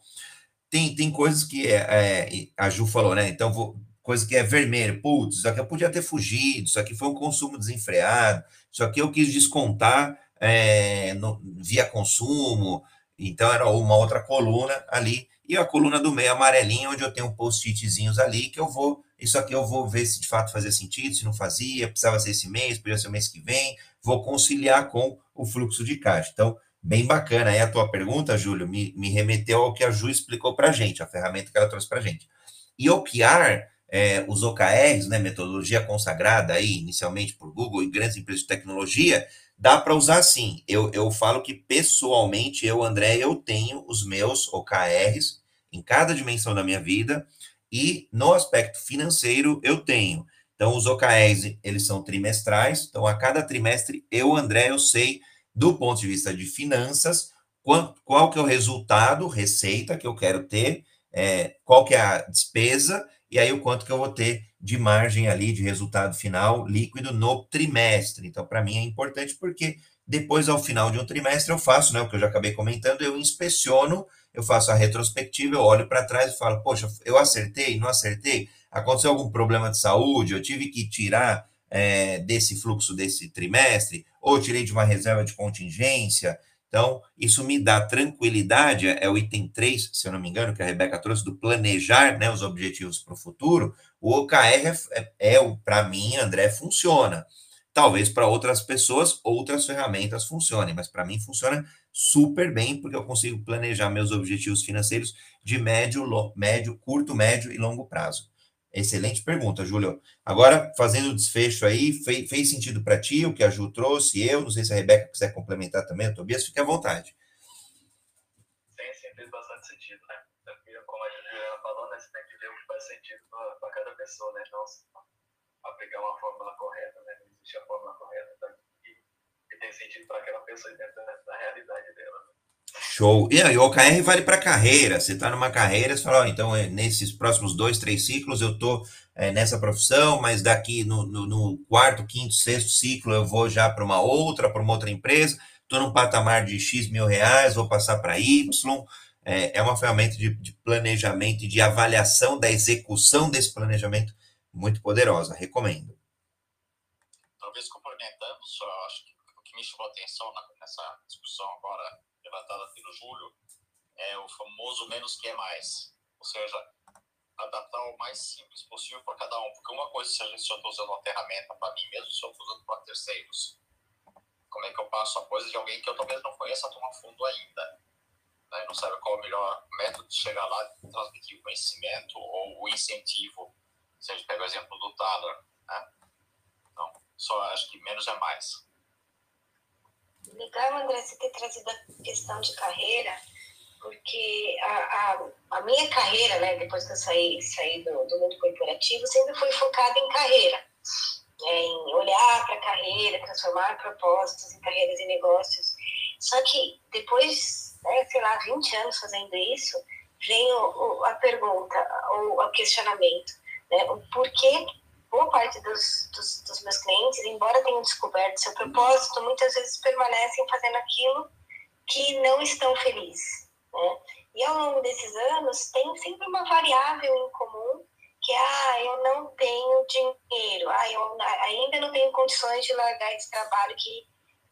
tem, tem coisas que é, é, a Ju falou, né? Então, vou, coisa que é vermelho, putz, isso aqui eu podia ter fugido, isso aqui foi um consumo desenfreado, isso aqui eu quis descontar é, no, via consumo, então era uma outra coluna ali, e a coluna do meio amarelinha, onde eu tenho post-itzinhos ali, que eu vou, isso aqui eu vou ver se de fato fazia sentido, se não fazia, precisava ser esse mês, podia ser o mês que vem, vou conciliar com o fluxo de caixa. Então, Bem bacana. Aí a tua pergunta, Júlio, me, me remeteu ao que a Ju explicou para a gente, a ferramenta que ela trouxe para a gente. E OKR, é, os OKRs, né, metodologia consagrada aí inicialmente por Google e grandes empresas de tecnologia, dá para usar sim. Eu, eu falo que pessoalmente, eu, André, eu tenho os meus OKRs em cada dimensão da minha vida e no aspecto financeiro eu tenho. Então, os OKRs, eles são trimestrais, então a cada trimestre eu, André, eu sei do ponto de vista de finanças, qual, qual que é o resultado, receita que eu quero ter, é, qual que é a despesa, e aí o quanto que eu vou ter de margem ali, de resultado final líquido no trimestre. Então, para mim é importante porque depois, ao final de um trimestre, eu faço, né, o que eu já acabei comentando, eu inspeciono, eu faço a retrospectiva, eu olho para trás e falo, poxa, eu acertei, não acertei? Aconteceu algum problema de saúde? Eu tive que tirar é, desse fluxo desse trimestre? ou tirei de uma reserva de contingência. Então, isso me dá tranquilidade, é o item 3, se eu não me engano, que a Rebeca trouxe, do planejar né, os objetivos para o futuro. O OKR é, é, é para mim, André, funciona. Talvez para outras pessoas outras ferramentas funcionem, mas para mim funciona super bem porque eu consigo planejar meus objetivos financeiros de médio, médio, curto, médio e longo prazo. Excelente pergunta, Júlio. Agora, fazendo o desfecho aí, fez, fez sentido para ti o que a Ju trouxe, eu, não sei se a Rebeca quiser complementar também, o Tobias, fique à vontade. Sim, sim, fez bastante sentido, né? Como a Juliana falou, né? Você tem que ver o que faz sentido para cada pessoa, né? Não aplicar uma fórmula correta, né? Não existe a fórmula correta tá? que, tem sentido para aquela pessoa dentro da, da realidade dela. Né? Show. E aí, o OKR vale para carreira. Você está numa carreira, você fala, oh, então, é, nesses próximos dois, três ciclos, eu estou é, nessa profissão, mas daqui no, no, no, quarto, quinto, sexto ciclo, eu vou já para uma outra, para uma outra empresa, estou num patamar de X mil reais, vou passar para Y. É, é, uma ferramenta de, de planejamento e de avaliação da execução desse planejamento muito poderosa. Recomendo. Talvez complementando, só acho que o que me chamou a atenção nessa discussão agora levantada pelo Júlio é o famoso menos que é mais. Ou seja, adaptar o mais simples possível para cada um. Porque uma coisa, se, eu estou usando uma ferramenta para mim mesmo, se eu estou usando para terceiros, como é que eu passo a coisa de alguém que eu talvez não conheça tão a fundo ainda? Né? Não sabe qual é o melhor método de chegar lá e transmitir o conhecimento ou o incentivo. Se a gente pega o exemplo do Tyler, né? Então, só acho que menos é mais. Legal, André, você ter trazido a questão de carreira, porque a, a, a minha carreira, né, depois que eu saí, saí do, do mundo corporativo, sempre foi focada em carreira, né, em olhar para a carreira, transformar propósitos em carreiras e negócios. Só que depois, né, sei lá, 20 anos fazendo isso, vem o, o, a pergunta, o, o questionamento, né, o porquê boa parte dos, dos, dos, meus clientes, embora tenham descoberto seu propósito, muitas vezes permanecem fazendo aquilo que não estão felizes. Né? E ao longo desses anos, tem sempre uma variável em comum, que é, ah, eu não tenho dinheiro, ah, eu ainda não tenho condições de largar esse trabalho que,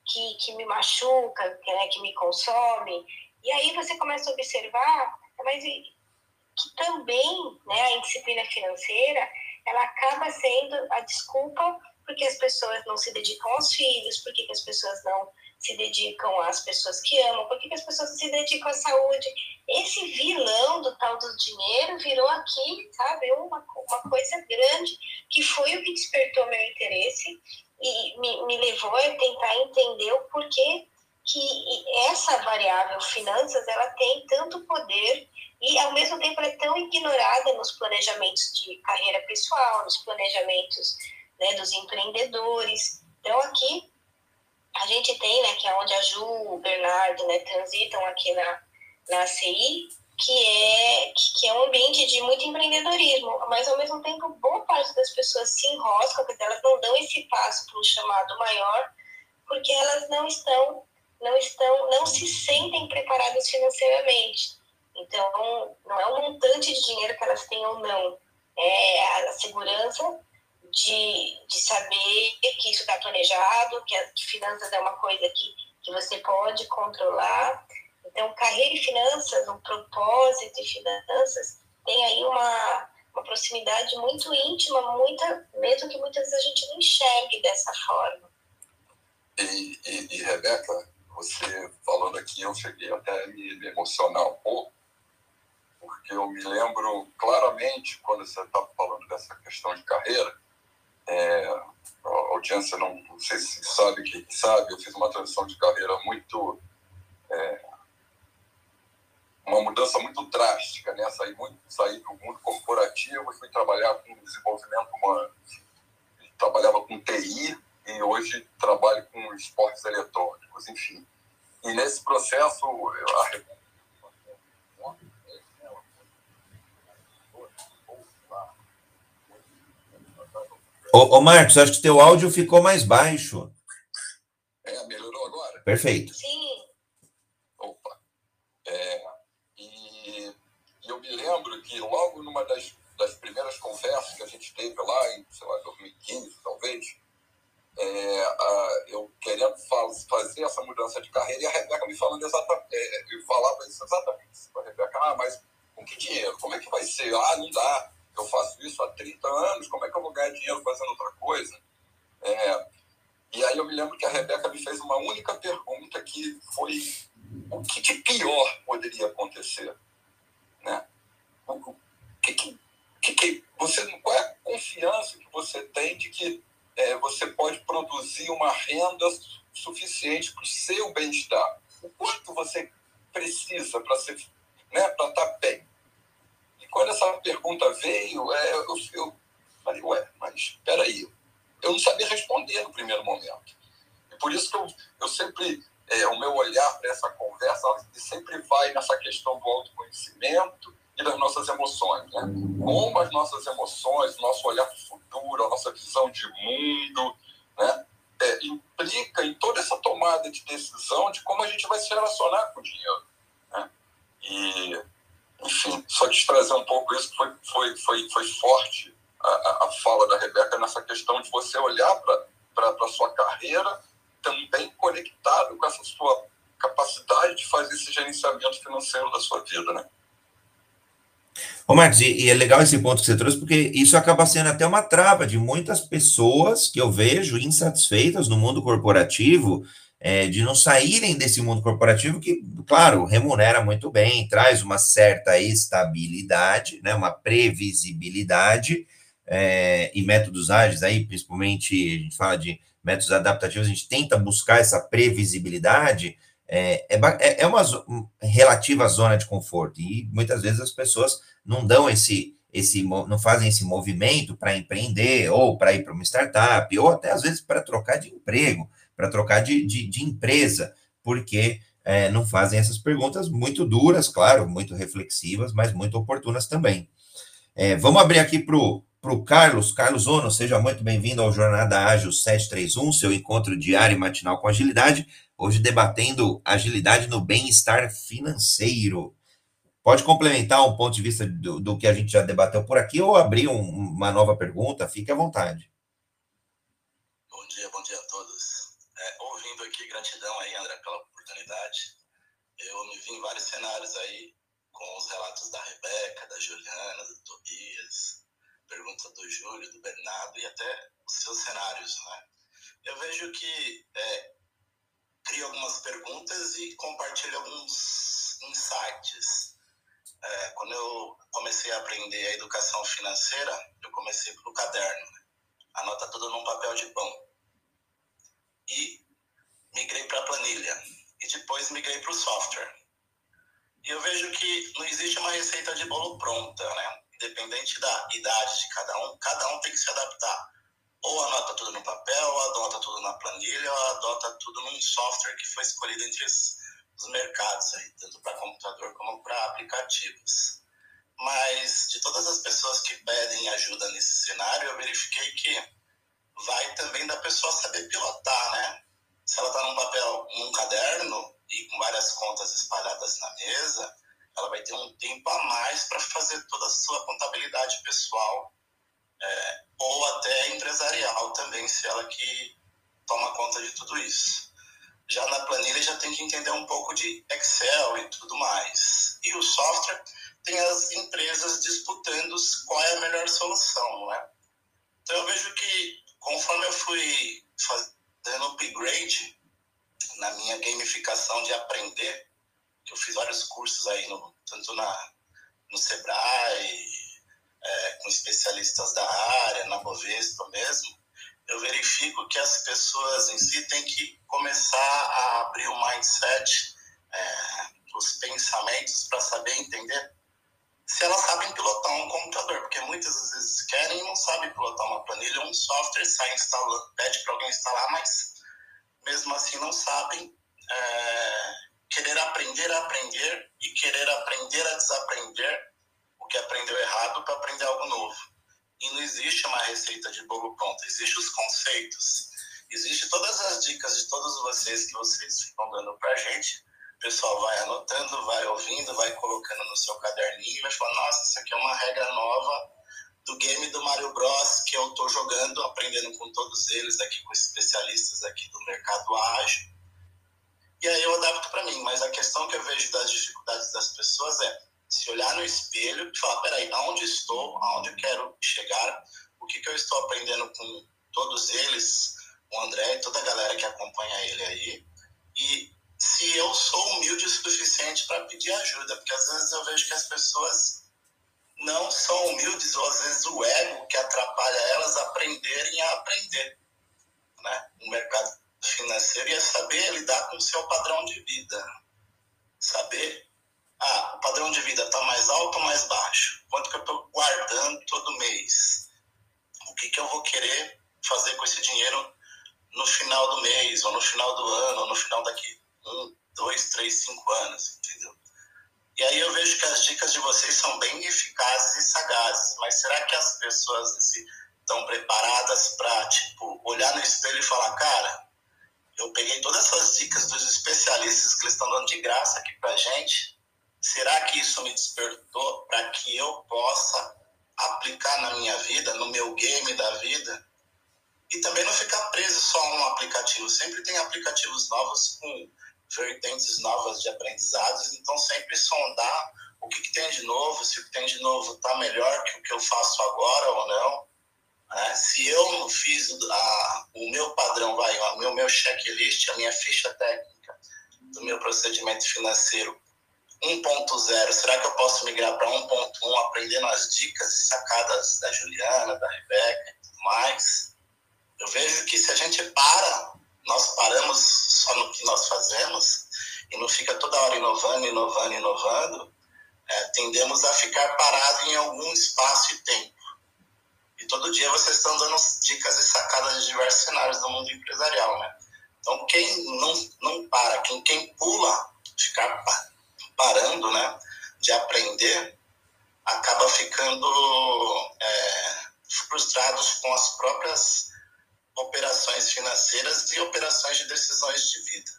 que, que me machuca, que, né, que me consome. E aí você começa a observar, mas que também né, a indisciplina financeira ela acaba sendo a desculpa porque as pessoas não se dedicam aos filhos, porque as pessoas não se dedicam às pessoas que amam, porque as pessoas se dedicam à saúde. Esse vilão do tal do dinheiro virou aqui, sabe, uma, uma coisa grande, que foi o que despertou meu interesse e me, me levou a tentar entender o porquê que essa variável finanças ela tem tanto poder e ao mesmo tempo ela é tão ignorada nos planejamentos de carreira pessoal, nos planejamentos né, dos empreendedores. Então aqui a gente tem, né, que é onde a Ju, o Bernardo, né, transitam aqui na, na ACI, que é, que é um ambiente de muito empreendedorismo, mas ao mesmo tempo boa parte das pessoas se enroscam, porque elas não dão esse passo para um chamado maior, porque elas não estão, não estão, não se sentem preparadas financeiramente. Então, não é o montante de dinheiro que elas têm ou não, é a segurança de, de saber que isso está planejado, que, finanças é uma coisa que, que você pode controlar. Então, carreira e finanças, um propósito e finanças, tem aí uma, uma proximidade muito íntima, muita, mesmo que muitas vezes a gente não enxergue dessa forma. E, e, e Rebeca, você falando aqui, eu cheguei até a me, me emocionar um pouco, porque eu me lembro claramente, quando você estava falando dessa questão de carreira, é, a audiência não, não, sei se sabe, quem sabe, eu fiz uma transição de carreira muito. É, uma mudança muito drástica, né? Saí, muito, saí do mundo corporativo e fui trabalhar com desenvolvimento humano. Trabalhava com TI e hoje trabalho com esportes eletrônicos, enfim. E nesse processo, a Ô, ô, Marcos, acho que teu áudio ficou mais baixo. É, melhorou agora? Perfeito. Sim. Opa. É, e, e, eu me lembro que logo numa das, das primeiras conversas que a gente teve lá, em, sei lá, 2015, talvez, é, a, eu querendo fazer essa mudança de carreira e a Rebeca me falando exatamente, é, eu falava isso exatamente para a Rebeca, ah, mas com que dinheiro? Como é que vai ser? Ah, não dá eu faço isso há 30 anos, como é que eu vou ganhar dinheiro fazendo outra coisa? É, E aí eu me lembro que a Rebeca me fez uma única pergunta que foi o que de pior poderia acontecer? Né? O que, que, que, você, qual é a confiança que você tem de que é, você pode produzir uma renda suficiente para o seu bem-estar? O quanto você precisa para né, estar bem? Quando essa pergunta veio, é, eu, eu falei, ué, mas espera aí, eu não sabia responder no primeiro momento. E por isso que eu, eu sempre, é, o meu olhar para essa conversa sempre vai nessa questão do autoconhecimento e das nossas emoções. Né? Como as nossas emoções, o nosso olhar para o futuro, a nossa visão de mundo, né? É, implica em toda essa tomada de decisão de como a gente vai se relacionar com o dinheiro. Né? E, enfim, só te trazer um pouco isso, foi, foi, foi, foi forte a, a fala da Rebeca nessa questão de você olhar para a sua carreira também conectado com essa sua capacidade de fazer esse gerenciamento financeiro da sua vida, né? Ô Marcos, e, e, é legal esse ponto que você trouxe, porque isso acaba sendo até uma trava de muitas pessoas que eu vejo insatisfeitas no mundo corporativo, é, de não saírem desse mundo corporativo que, claro, remunera muito bem, traz uma certa estabilidade, né, uma previsibilidade, é, e métodos ágeis, aí, principalmente, a gente fala de métodos adaptativos, a gente tenta buscar essa previsibilidade, é, é, é, é uma relativa zona de conforto, e muitas vezes as pessoas não dão esse, esse não fazem esse movimento para empreender, ou para ir para uma startup, ou até às vezes para trocar de emprego, para trocar de, de, de, empresa, porque é, não fazem essas perguntas muito duras, claro, muito reflexivas, mas muito oportunas também. É, vamos abrir aqui para o Carlos. Carlos Ono, seja muito bem-vindo ao Jornada Ágil 731, seu encontro diário e matinal com agilidade. Hoje debatendo agilidade no bem-estar financeiro. Pode complementar um ponto de vista do, do, que a gente já debateu por aqui ou abrir um, uma nova pergunta? Fique à vontade. Vários cenários aí, com os relatos da Rebeca, da Juliana, do Tobias, pergunta do Júlio, do Bernardo e até os seus cenários, né? Eu vejo que é, algumas perguntas e compartilho alguns insights. É, quando eu comecei a aprender a educação financeira, eu comecei pelo caderno, né? anota tudo num papel de pão. E migrei para a planilha. E depois migrei para o software. Eu vejo que não existe uma receita de bolo pronta, né? independente da idade de cada um, cada um tem que se adaptar. Ou anota tudo no papel, ou adota tudo na planilha, ou adota tudo num software que foi escolhido entre os mercados, aí, tanto para computador como para aplicativos. Mas de todas as pessoas que pedem ajuda nesse cenário, eu verifiquei que vai também da pessoa saber pilotar, né? Se ela está num papel, num caderno e com várias contas espalhadas na mesa, ela vai ter um tempo a mais para fazer toda a sua contabilidade pessoal é, ou até empresarial também, se ela que toma conta de tudo isso. Já na planilha já tem que entender um pouco de Excel e tudo mais. E o software tem as empresas disputando qual é a melhor solução, né? Então eu vejo que conforme eu fui upgrade na minha gamificação de aprender, eu fiz vários cursos aí, no, tanto na, no Sebrae, é, com especialistas da área, na Bovespa mesmo, eu verifico que as pessoas em si têm que começar a abrir o mindset, é, os pensamentos, para saber entender se elas sabem pilotar um computador, porque muitas vezes querem e não sabem pilotar uma planilha, um software, sai instalando, pede para alguém instalar, mas mesmo assim não sabem é, querer aprender a aprender e querer aprender a desaprender o que aprendeu errado para aprender algo novo. E não existe uma receita de bolo pronta, existem os conceitos, existe todas as dicas de todos vocês que vocês ficam dando para a gente. O pessoal vai anotando, vai ouvindo, vai colocando no seu caderninho e vai falar, nossa, isso aqui é uma regra nova do game do Mario Bros que eu estou jogando, aprendendo com todos eles aqui, com especialistas aqui do mercado ágil e aí eu adapto para mim. Mas a questão que eu vejo das dificuldades das pessoas é se olhar no espelho e falar: peraí, aonde estou, aonde eu quero chegar, o que, que eu estou aprendendo com todos eles, o André e toda a galera que acompanha ele aí. E se eu sou humilde o suficiente para pedir ajuda, porque às vezes eu vejo que as pessoas não são humildes, ou às vezes o ego que atrapalha elas aprenderem a aprender. Né? O mercado financeiro é saber lidar com o seu padrão de vida. Saber, ah, o padrão de vida está mais alto ou mais baixo? Quanto que eu estou guardando todo mês? O que, que eu vou querer fazer com esse dinheiro no final do mês, ou no final do ano, ou no final daqui dois, três, cinco anos, entendeu? E aí eu vejo que as dicas de vocês são bem eficazes e sagazes, mas será que as pessoas estão preparadas para tipo olhar no espelho e falar, cara, eu peguei todas essas dicas dos especialistas que eles estão dando de graça aqui para gente. Será que isso me despertou para que eu possa aplicar na minha vida, no meu game da vida? E também não ficar preso só a um aplicativo. Sempre tem aplicativos novos com vertentes novas de aprendizados, então sempre sondar o que, que tem de novo, se o que tem de novo está melhor que o que eu faço agora ou não. Né? Se eu não fiz a, o meu padrão, vai, o meu, meu checklist, a minha ficha técnica do meu procedimento financeiro 1.0, será que eu posso migrar para 1.1 aprendendo as dicas e sacadas da Juliana, da Rebeca e tudo mais? Eu vejo que se a gente para nós paramos só no que nós fazemos e não fica toda hora inovando, inovando, inovando, é, tendemos a ficar parado em algum espaço e tempo. E todo dia vocês estão dando dicas e sacadas de diversos cenários do mundo empresarial, né? Então, quem não, não para, quem, quem pula, ficar parando, né, de aprender, acaba ficando é, frustrados com as próprias operações financeiras e operações de decisões de vida.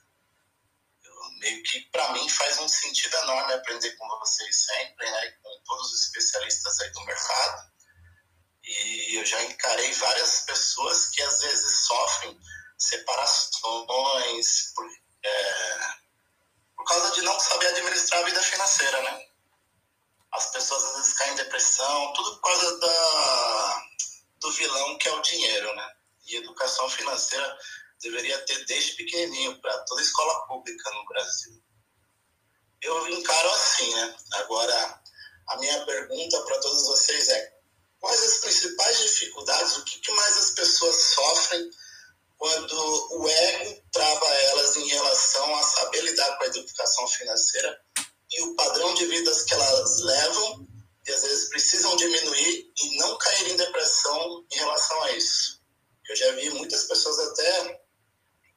Eu, meio que, para mim, faz um sentido enorme aprender com vocês sempre, né, com todos os especialistas aí do mercado. E eu já encarei várias pessoas que às vezes sofrem separações por, é, por causa de não saber administrar a vida financeira, né? As pessoas às vezes caem em depressão, tudo por causa da, do vilão que é o dinheiro, né? E educação financeira deveria ter desde pequenininho para toda escola pública no Brasil. Eu encaro assim, né? Agora, a minha pergunta para todos vocês é: quais as principais dificuldades, o que, que mais as pessoas sofrem quando o ego trava elas em relação a saber lidar com a educação financeira e o padrão de vidas que elas levam e às vezes precisam diminuir e não cair em depressão em relação a isso? Eu já vi muitas pessoas até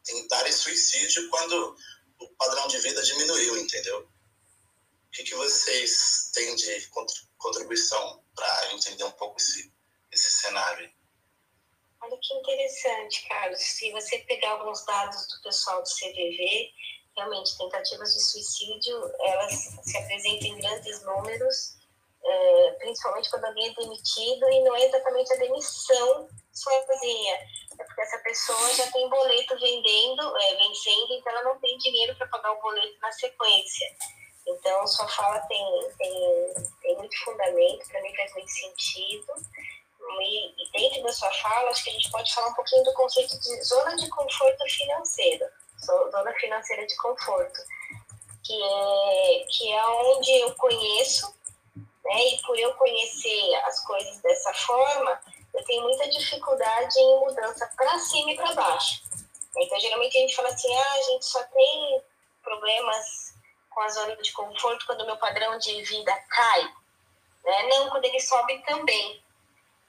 tentarem suicídio quando o padrão de vida diminuiu, entendeu? O que, que vocês têm de contribuição para entender um pouco esse, esse cenário? Olha que interessante, Carlos. Se você pegar alguns dados do pessoal do CVV, realmente tentativas de suicídio elas se apresentam em grandes números, é, principalmente quando alguém é demitido e não é exatamente a demissão sozinha. É porque essa pessoa já tem boleto vendendo, é, vencendo, então ela não tem dinheiro para pagar o boleto na sequência. Então, sua fala tem, tem, tem muito fundamento, para mim faz muito sentido. E, e, dentro da sua fala, acho que a gente pode falar um pouquinho do conceito de zona de conforto financeiro, zona financeira de conforto, que é, que é onde eu conheço, né, e por eu conhecer as coisas dessa forma, eu tenho muita dificuldade em mudança para cima e para baixo. Então, geralmente a gente fala assim: ah, a gente só tem problemas com a zona de conforto quando o meu padrão de vida cai. Né? Não, quando ele sobe também.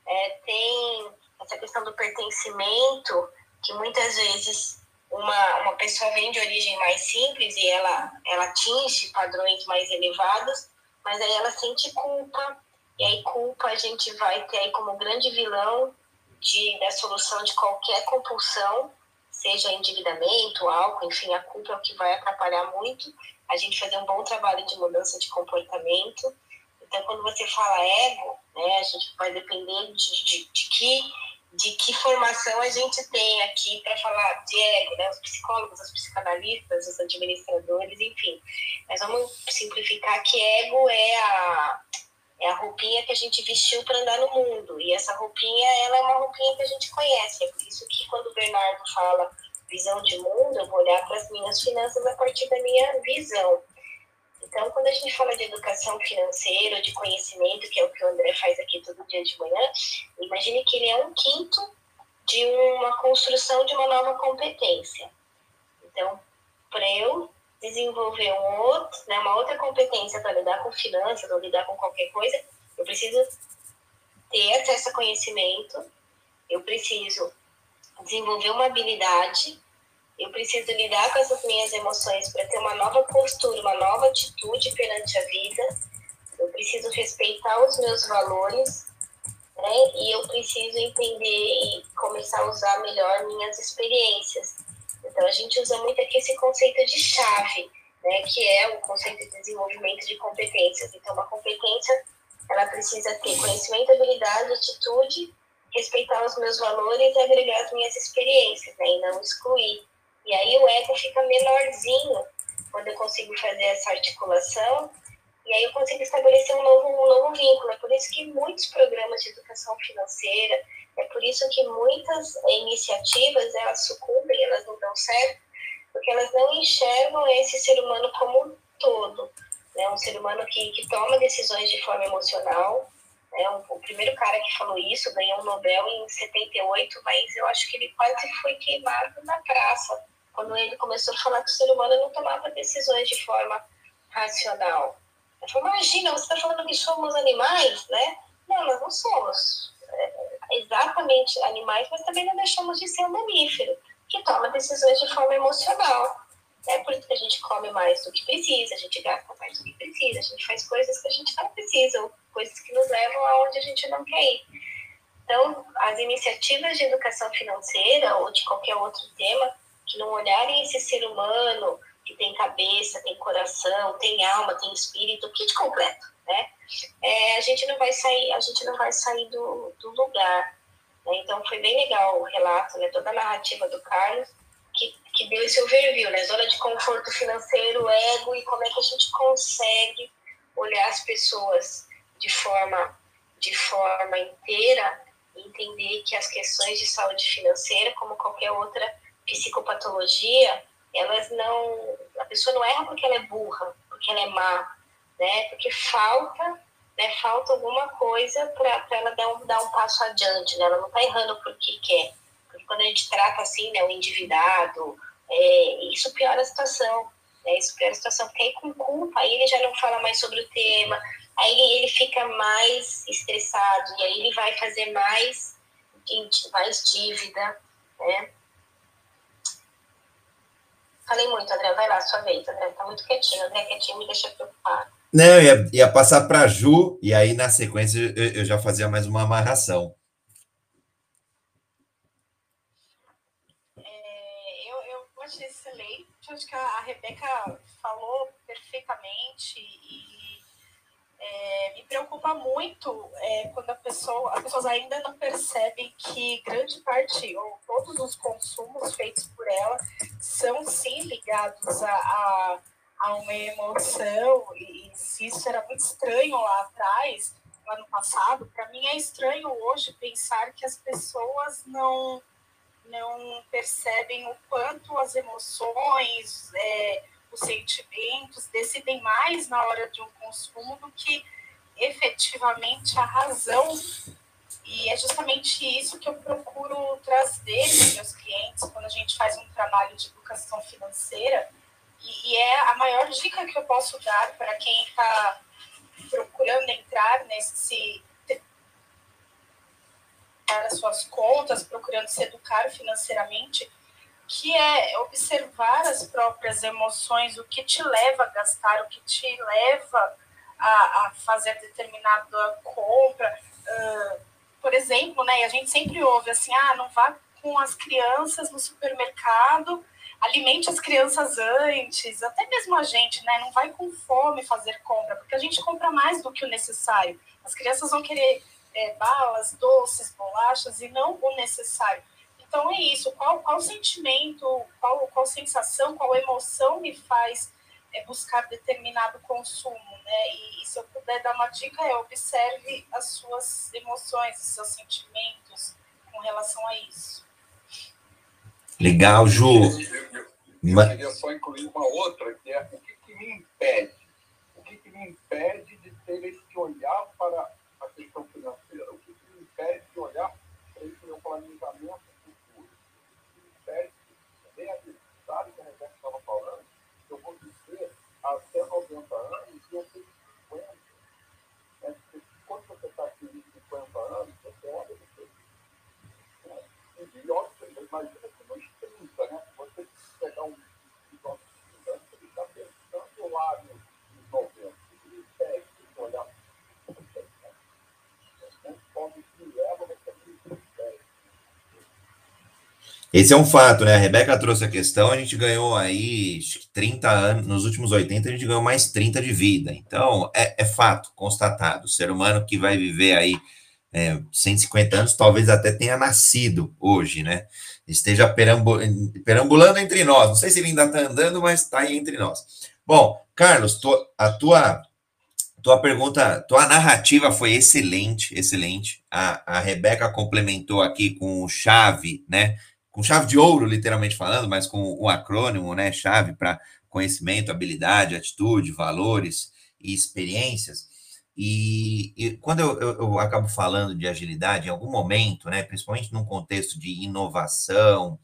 É, tem essa questão do pertencimento, que muitas vezes uma, uma pessoa vem de origem mais simples e ela, ela atinge padrões mais elevados, mas aí ela sente culpa e aí culpa a gente vai ter aí como grande vilão de, da solução de qualquer compulsão, seja endividamento, álcool, enfim, a culpa é o que vai atrapalhar muito a gente fazer um bom trabalho de mudança de comportamento. Então, quando você fala ego, né, a gente vai depender de, de, de que de que formação a gente tem aqui para falar de ego, né? Os psicólogos, os psicanalistas, os administradores, enfim. Mas vamos simplificar que ego é a é a roupinha que a gente vestiu para andar no mundo. E essa roupinha, ela é uma roupinha que a gente conhece. É por isso que quando o Bernardo fala visão de mundo, eu vou olhar para as minhas finanças a partir da minha visão. Então, quando a gente fala de educação financeira, de conhecimento, que é o que o André faz aqui todo dia de manhã, imagine que ele é um quinto de uma construção de uma nova competência. Então, para eu desenvolver um outro, né, uma outra competência para lidar com finanças ou lidar com qualquer coisa, eu preciso ter acesso a conhecimento, eu preciso desenvolver uma habilidade, eu preciso lidar com essas minhas emoções para ter uma nova postura, uma nova atitude perante a vida, eu preciso respeitar os meus valores, né? E eu preciso entender e começar a usar melhor minhas experiências. Então, a gente usa muito aqui esse conceito de chave, né, que é o conceito de desenvolvimento de competências. Então, uma competência, ela precisa ter conhecimento, habilidade, atitude, respeitar os meus valores e agregar as minhas experiências, né, e não excluir. E aí o ego fica menorzinho quando eu consigo fazer essa articulação e aí eu consigo estabelecer um novo, um novo vínculo. É por isso que muitos programas de educação financeira, é por isso que muitas iniciativas elas sucumbem, elas não dão certo, porque elas não enxergam esse ser humano como um todo. Né? Um ser humano que, que toma decisões de forma emocional. Né? O, o primeiro cara que falou isso ganhou um Nobel em 78, mas eu acho que ele quase foi queimado na praça, quando ele começou a falar que o ser humano não tomava decisões de forma racional. Ele falou, imagina, você está falando que somos animais, né? Não, nós não somos exatamente animais, mas também não deixamos de ser um mamífero, que toma decisões de forma emocional. É por isso que a gente come mais do que precisa, a gente gasta mais do que precisa, a gente faz coisas que a gente não precisa, ou coisas que nos levam aonde a gente não quer ir. Então, as iniciativas de educação financeira ou de qualquer outro tema que não olharem esse ser humano que tem cabeça, tem coração, tem alma, tem espírito, kit completo, né? É, a gente não vai sair, a gente não vai sair do, do lugar. Né? Então foi bem legal o relato, né? Toda a narrativa do Carlos que, que deu esse overview, né? Zona de conforto financeiro, ego e como é que a gente consegue olhar as pessoas de forma de forma inteira entender que as questões de saúde financeira, como qualquer outra psicopatologia, elas não. A pessoa não erra porque ela é burra, porque ela é má, né? Porque falta, né? Falta alguma coisa para ela dar um, dar um passo adiante, né? Ela não está errando porque quer. Porque quando a gente trata assim, né, o endividado, é, isso piora a situação. Né? Isso piora a situação, porque aí com culpa, aí ele já não fala mais sobre o tema, aí ele fica mais estressado, e aí ele vai fazer mais, mais dívida, né? Falei muito, André. Vai lá, sua vez, André. Tá muito quietinho. André quietinho me deixa preocupado. Não, ia, ia passar para a Ju, e aí na sequência eu, eu, já fazia mais uma amarração. É, eu, eu achei excelente. Acho que a Rebeca falou perfeitamente e é, me preocupa muito é, quando a pessoa, as pessoas ainda não percebem que grande parte ou todos os consumos feitos por ela são sim ligados a, a, a uma emoção e se isso era muito estranho lá atrás, lá no passado, para mim é estranho hoje pensar que as pessoas não não percebem o quanto as emoções é, os sentimentos decidem mais na hora de um consumo do que efetivamente a razão. E é justamente isso que eu procuro trazer meus clientes quando a gente faz um trabalho de educação financeira. E, e é a maior dica que eu posso dar para quem está procurando entrar nesse as suas contas, procurando se educar financeiramente, que é observar as próprias emoções, o que te leva a gastar, o que te leva a, a fazer determinada compra. Uh, por exemplo, né, a gente sempre ouve assim, ah, não vá com as crianças no supermercado, alimente as crianças antes, até mesmo a gente, né, não vai com fome fazer compra, porque a gente compra mais do que o necessário. As crianças vão querer é, balas, doces, bolachas e não o necessário. Então é isso. Qual, qual sentimento, qual, qual sensação, qual emoção me faz é buscar determinado consumo, né? E, e, se eu puder dar uma dica, é observe as suas emoções, os seus sentimentos com relação a isso. Legal, Ju. Eu, eu queria só incluir uma outra, que é o que, que me impede? O que, que me impede de ter esse olhar para a questão financeira? O que, que me impede de olhar para esse meu planejamento futuro? O que me impede de realizar o que a Rebeca estava falando? Eu vou viver até 90 anos e eu tenho 50. Né? Quando você está aqui em 50 anos, você olha você. Né? E, óbvio, que nos 30, né? Você pegar um ele está pensando lá nos 90. O que me impede de olhar esse é um fato, né? A Rebeca trouxe a questão, a gente ganhou aí 30 anos, nos últimos 80 a gente ganhou mais 30 de vida. Então, é, é fato, constatado. O ser humano que vai viver aí é, 150 anos, talvez até tenha nascido hoje, né? Esteja perambulando entre nós. Não sei se ele ainda está andando, mas está aí entre nós. Bom, Carlos, a tua, tua pergunta, tua narrativa foi excelente, excelente. A, a Rebeca complementou aqui com chave, né? Com chave de ouro, literalmente falando, mas com o acrônimo, né? Chave para conhecimento, habilidade, atitude, valores e experiências. E, e quando eu, eu, eu, acabo falando de agilidade, em algum momento, né, principalmente num contexto de inovação,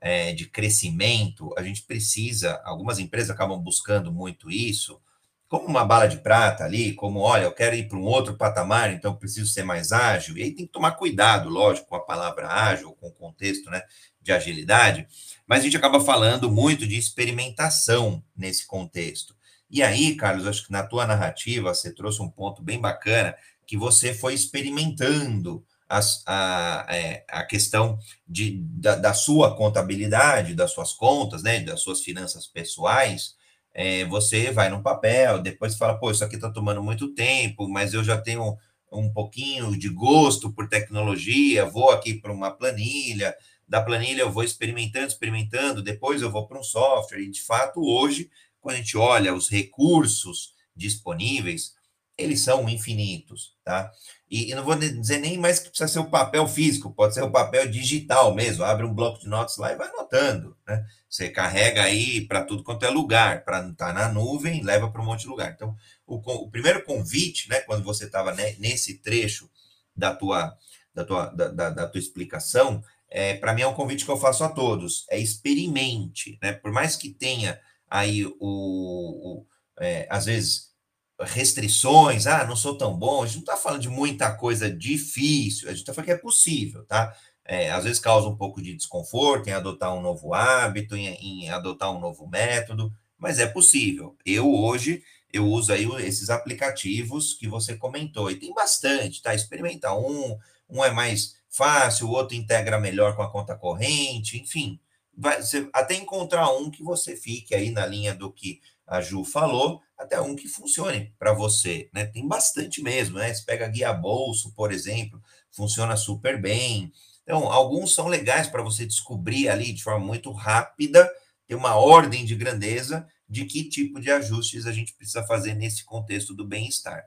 é, de crescimento, a gente precisa, algumas empresas acabam buscando muito isso, como uma bala de prata ali, como, olha, eu quero ir para um outro patamar, então preciso ser mais ágil, e aí tem que tomar cuidado, lógico, com a palavra ágil, com o contexto né, de agilidade, mas a gente acaba falando muito de experimentação nesse contexto. E aí, Carlos, acho que na tua narrativa você trouxe um ponto bem bacana, que você foi experimentando as, a, é, a questão de, da, da, sua contabilidade, das suas contas, né, das suas finanças pessoais. É, você vai num papel, depois fala, pô, isso aqui está tomando muito tempo, mas eu já tenho um pouquinho de gosto por tecnologia, vou aqui para uma planilha, da planilha eu vou experimentando, experimentando, depois eu vou para um software, e de fato hoje quando a gente olha os recursos disponíveis, eles são infinitos, tá? E, e, não vou dizer nem mais que precisa ser o papel físico, pode ser o papel digital mesmo. Abre um bloco de notas lá e vai anotando, né? Você carrega aí para tudo quanto é lugar, para estar tá na nuvem, leva para um monte de lugar. Então, o, o primeiro convite, né, quando você estava nesse trecho da tua, da tua, da, da, da tua explicação, é, para mim é um convite que eu faço a todos, é experimente, né? Por mais que tenha aí o, o é, às vezes restrições, ah, não sou tão bom, a gente não está falando de muita coisa difícil, a gente está falando que é possível, tá? É, às vezes causa um pouco de desconforto em adotar um novo hábito, em, em, adotar um novo método, mas é possível. Eu hoje eu uso aí esses aplicativos que você comentou, e tem bastante, tá? Experimenta um, um é mais fácil, o outro integra melhor com a conta corrente, enfim, vai, você, até encontrar um que você fique aí na linha do que a Ju falou, até um que funcione para você, né? Tem bastante mesmo, né? Você pega guia bolso, por exemplo, funciona super bem. Então, alguns são legais para você descobrir ali de forma muito rápida, ter uma ordem de grandeza de que tipo de ajustes a gente precisa fazer nesse contexto do bem-estar.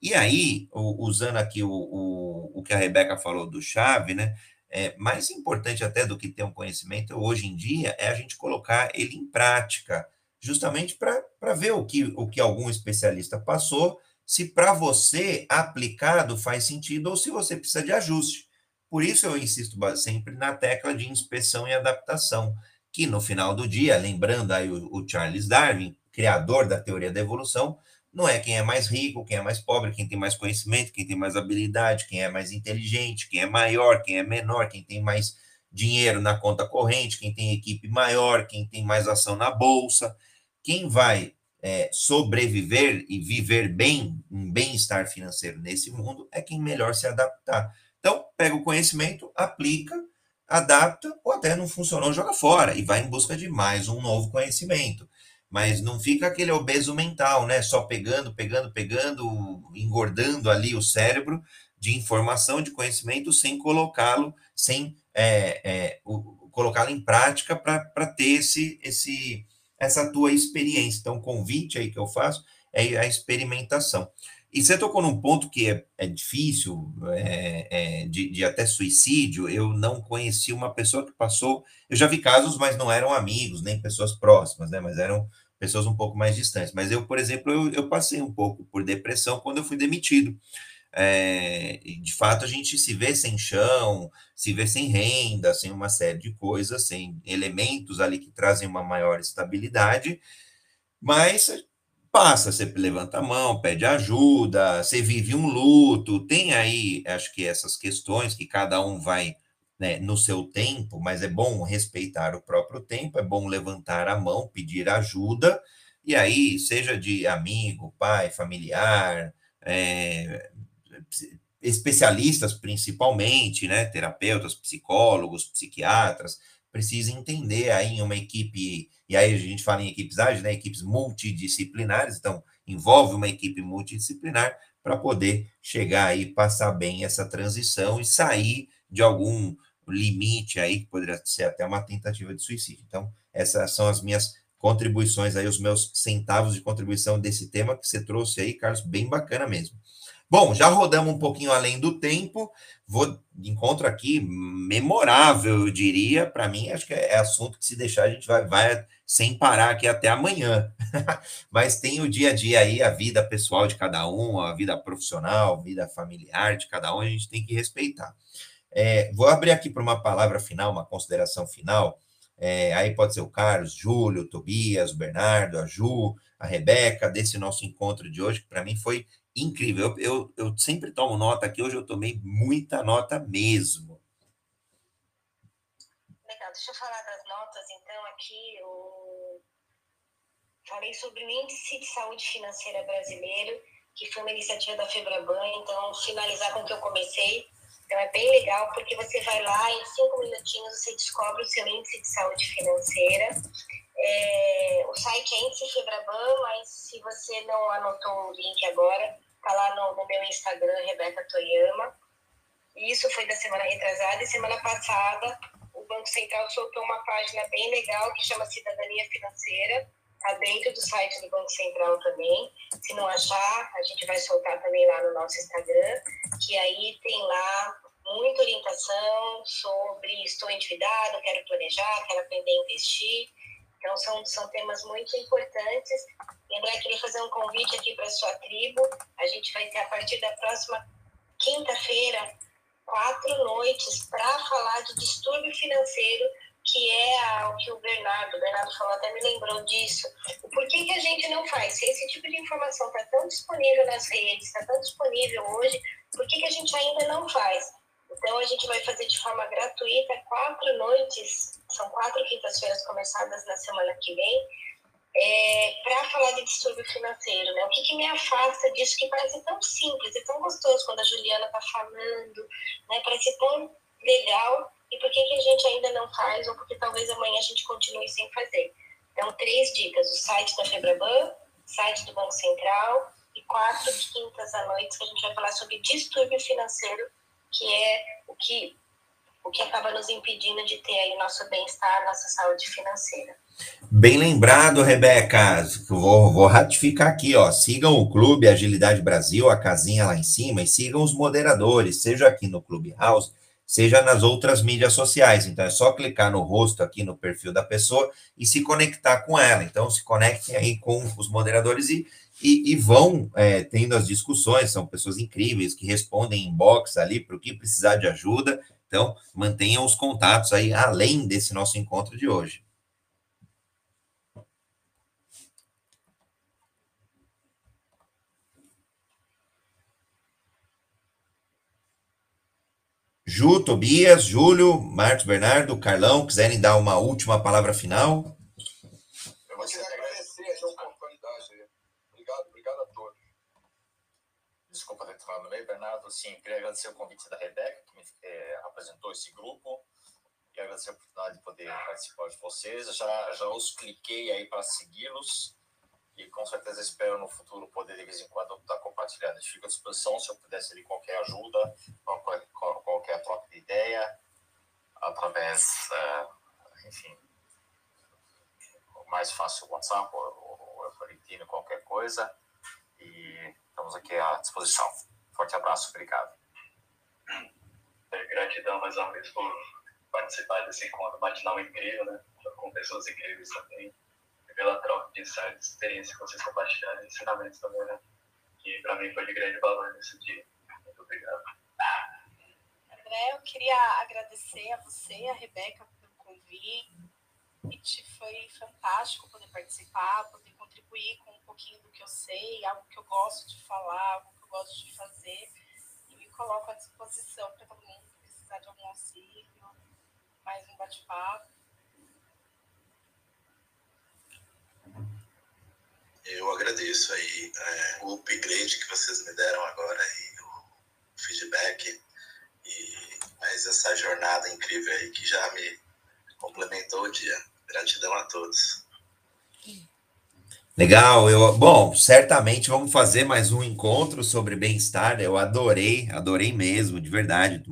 E aí, usando aqui o, o, o que a Rebeca falou do chave, né? É, mais importante até do que ter um conhecimento hoje em dia é a gente colocar ele em prática, justamente para ver o que, o que algum especialista passou, se para você aplicado faz sentido ou se você precisa de ajuste. Por isso eu insisto sempre na tecla de inspeção e adaptação, que no final do dia, lembrando aí o, o Charles Darwin, criador da teoria da evolução, não é quem é mais rico, quem é mais pobre, quem tem mais conhecimento, quem tem mais habilidade, quem é mais inteligente, quem é maior, quem é menor, quem tem mais dinheiro na conta corrente, quem tem equipe maior, quem tem mais ação na bolsa. Quem vai é, sobreviver e viver bem, um bem-estar financeiro nesse mundo, é quem melhor se adaptar. Então, pega o conhecimento, aplica, adapta, ou até não funcionou, joga fora e vai em busca de mais um novo conhecimento mas não fica aquele obeso mental, né? Só pegando, pegando, pegando, engordando ali o cérebro de informação, de conhecimento, sem colocá-lo, sem é, é, colocá-lo em prática para ter esse, esse, essa tua experiência. Então, o convite aí que eu faço é a experimentação. E você tocou num ponto que é, é difícil, é, é, de, de, até suicídio. Eu não conheci uma pessoa que passou. Eu já vi casos, mas não eram amigos, nem pessoas próximas, né? Mas eram pessoas um pouco mais distantes. Mas eu, por exemplo, eu, eu passei um pouco por depressão quando eu fui demitido. É, de fato, a gente se vê sem chão, se vê sem renda, sem uma série de coisas, sem elementos ali que trazem uma maior estabilidade, mas passa, você levanta a mão, pede ajuda, você vive um luto, tem aí, acho que essas questões que cada um vai né, no seu tempo, mas é bom respeitar o próprio tempo, é bom levantar a mão, pedir ajuda, e aí, seja de amigo, pai, familiar, é, especialistas principalmente, né, terapeutas, psicólogos, psiquiatras, precisam entender aí em uma equipe, e aí a gente fala em equipes ágeis, né, equipes multidisciplinares, então envolve uma equipe multidisciplinar para poder chegar aí, passar bem essa transição e sair de algum limite aí, que poderia ser até uma tentativa de suicídio. Então, essas são as minhas contribuições aí, os meus centavos de contribuição desse tema que você trouxe aí, Carlos, bem bacana mesmo. Bom, já rodamos um pouquinho além do tempo. Vou encontro aqui memorável, eu diria. Para mim, acho que é assunto que se deixar a gente vai, vai sem parar aqui até amanhã. Mas tem o dia a dia aí, a vida pessoal de cada um, a vida profissional, a vida familiar de cada um, a gente tem que respeitar. É, vou abrir aqui para uma palavra final, uma consideração final. É, aí pode ser o Carlos, Júlio, Tobias, o Bernardo, a Ju, a Rebeca, desse nosso encontro de hoje, que para mim foi incrível. Eu, eu, eu, sempre tomo nota aqui, hoje eu tomei muita nota mesmo. Legal, deixa eu falar das notas, então, aqui. Eu falei sobre o Índice de Saúde Financeira Brasileiro, que foi uma iniciativa da Febraban, então, finalizar com o que eu comecei. Então, é bem legal, porque você vai lá, em cinco minutinhos, você descobre o seu índice de saúde financeira. É, o site é Índice Febraban, mas se você não anotou o link agora, tá lá no, no meu Instagram, Rebeca Toyama. Isso foi da semana retrasada e semana passada o Banco Central soltou uma página bem legal que chama Cidadania Financeira. Está dentro do site do Banco Central também. Se não achar, a gente vai soltar também lá no nosso Instagram, que aí tem lá muita orientação sobre estou endividado, quero planejar, quero aprender a investir. Então, são, são temas muito importantes. André, queria fazer um convite aqui para a sua tribo. A gente vai ter, a partir da próxima quinta-feira, quatro noites para falar de distúrbio financeiro, que é o que o Bernardo, o Bernardo falou, até me lembrou disso. O porquê que a gente não faz? Se esse tipo de informação está tão disponível nas redes, está tão disponível hoje, por que, que a gente ainda não faz? Então, a gente vai fazer de forma gratuita quatro noites, são quatro quintas-feiras começadas na semana que vem, é, para falar de distúrbio financeiro. Né? O que, que, me afasta disso que parece tão simples, é tão gostoso quando a Juliana está falando, né? parece tão legal, e por que, que a gente ainda não faz, ou porque talvez amanhã a gente continue sem fazer. Então, três dicas: o site da Febraban, site do Banco Central, e quatro quintas à noite que a gente vai falar sobre distúrbio financeiro que é o que, o que acaba nos impedindo de ter aí nosso bem-estar, nossa saúde financeira. Bem lembrado, Rebeca. Vou, vou ratificar aqui, ó. Sigam o Clube Agilidade Brasil, a casinha lá em cima, e sigam os moderadores, seja aqui no Clube House, seja nas outras mídias sociais. Então é só clicar no rosto aqui no perfil da pessoa e se conectar com ela. Então se conectem aí com os moderadores e e, e vão é, tendo as discussões, são pessoas incríveis que respondem em box ali para o que precisar de ajuda. Então, mantenham os contatos aí além desse nosso encontro de hoje. Ju, Tobias, Júlio, Marcos, Bernardo, Carlão, quiserem dar uma última palavra final? desculpa ter entrado no meio, Bernardo. Sim, queria agradecer o convite da Rebeca, que me é, apresentou esse grupo, e agradecer a oportunidade de poder participar de vocês. Já, já os cliquei aí para segui-los, e com certeza espero no futuro poder, de vez em quando, estar compartilhando. Fico à disposição se eu pudesse ali qualquer ajuda, qualquer, qualquer troca de ideia, através, uh, enfim, mais fácil o WhatsApp ou, ou o LinkedIn, qualquer coisa. E estamos aqui à disposição. Forte abraço, obrigado. É, gratidão mais uma vez por participar desse encontro matinal incrível, né? Com pessoas incríveis também. E pela troca de insights, experiência que vocês compartilharam, ensinamentos também, né? Que para mim foi de grande valor nesse dia. Muito obrigado. André, eu queria agradecer a você e a Rebeca pelo convite. Foi fantástico poder participar, poder contribuir com um pouquinho do que eu sei, algo que eu gosto de falar, algo que eu gosto de fazer. Coloco à disposição para todo mundo que precisar de algum auxílio, mais um bate-papo. Eu agradeço aí é, o upgrade que vocês me deram agora e o feedback e mais essa jornada incrível aí que já me complementou o dia. Gratidão a todos. Legal, eu, bom, certamente vamos fazer mais um encontro sobre bem-estar. Eu adorei, adorei mesmo, de verdade,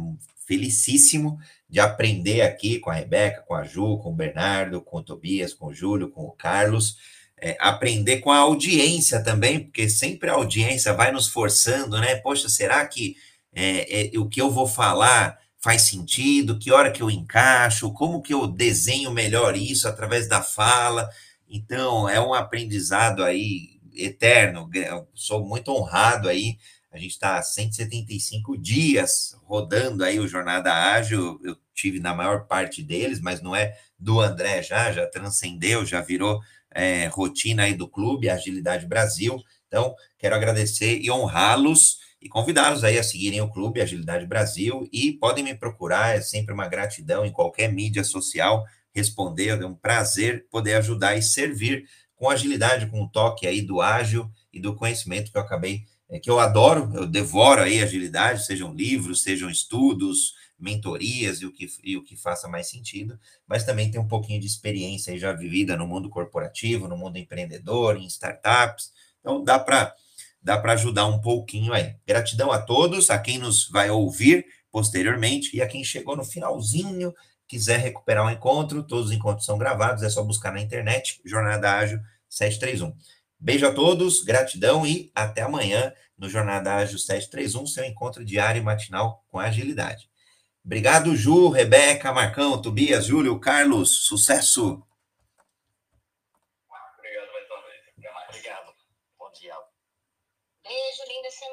felicíssimo de aprender aqui com a Rebeca, com a Ju, com o Bernardo, com o Tobias, com o Júlio, com o Carlos é, aprender com a audiência também, porque sempre a audiência vai nos forçando, né? Poxa, será que é, é, o que eu vou falar faz sentido? Que hora que eu encaixo? Como que eu desenho melhor isso através da fala? Então, é um aprendizado aí eterno. Eu sou muito honrado aí. A gente está 175 dias rodando aí o Jornada Ágil. Eu tive na maior parte deles, mas não é do André já, já transcendeu, já virou é, rotina aí do clube, Agilidade Brasil. Então, quero agradecer e honrá-los e convidá-los aí a seguirem o clube Agilidade Brasil e podem me procurar, é sempre uma gratidão em qualquer mídia social responder, é um prazer poder ajudar e servir com agilidade, com o toque aí do ágil e do conhecimento que eu acabei, é, que eu adoro, eu devoro aí agilidade, sejam livros, sejam estudos, mentorias e o que, e o que faça mais sentido, mas também tem um pouquinho de experiência já vivida no mundo corporativo, no mundo empreendedor, em startups. Então dá para dá para ajudar um pouquinho aí. Gratidão a todos, a quem nos vai ouvir posteriormente e a quem chegou no finalzinho, quiser recuperar o encontro, todos os encontros são gravados, é só buscar na internet, Jornada Ágil 731. Beijo a todos, gratidão e até amanhã no Jornada Ágil 731, seu encontro diário e matinal com agilidade. Obrigado, Ju, Rebeca, Marcão, Tobias, Júlio, Carlos. Sucesso! Obrigado mais uma vez. Obrigado. Bom dia. Beijo, linda semana.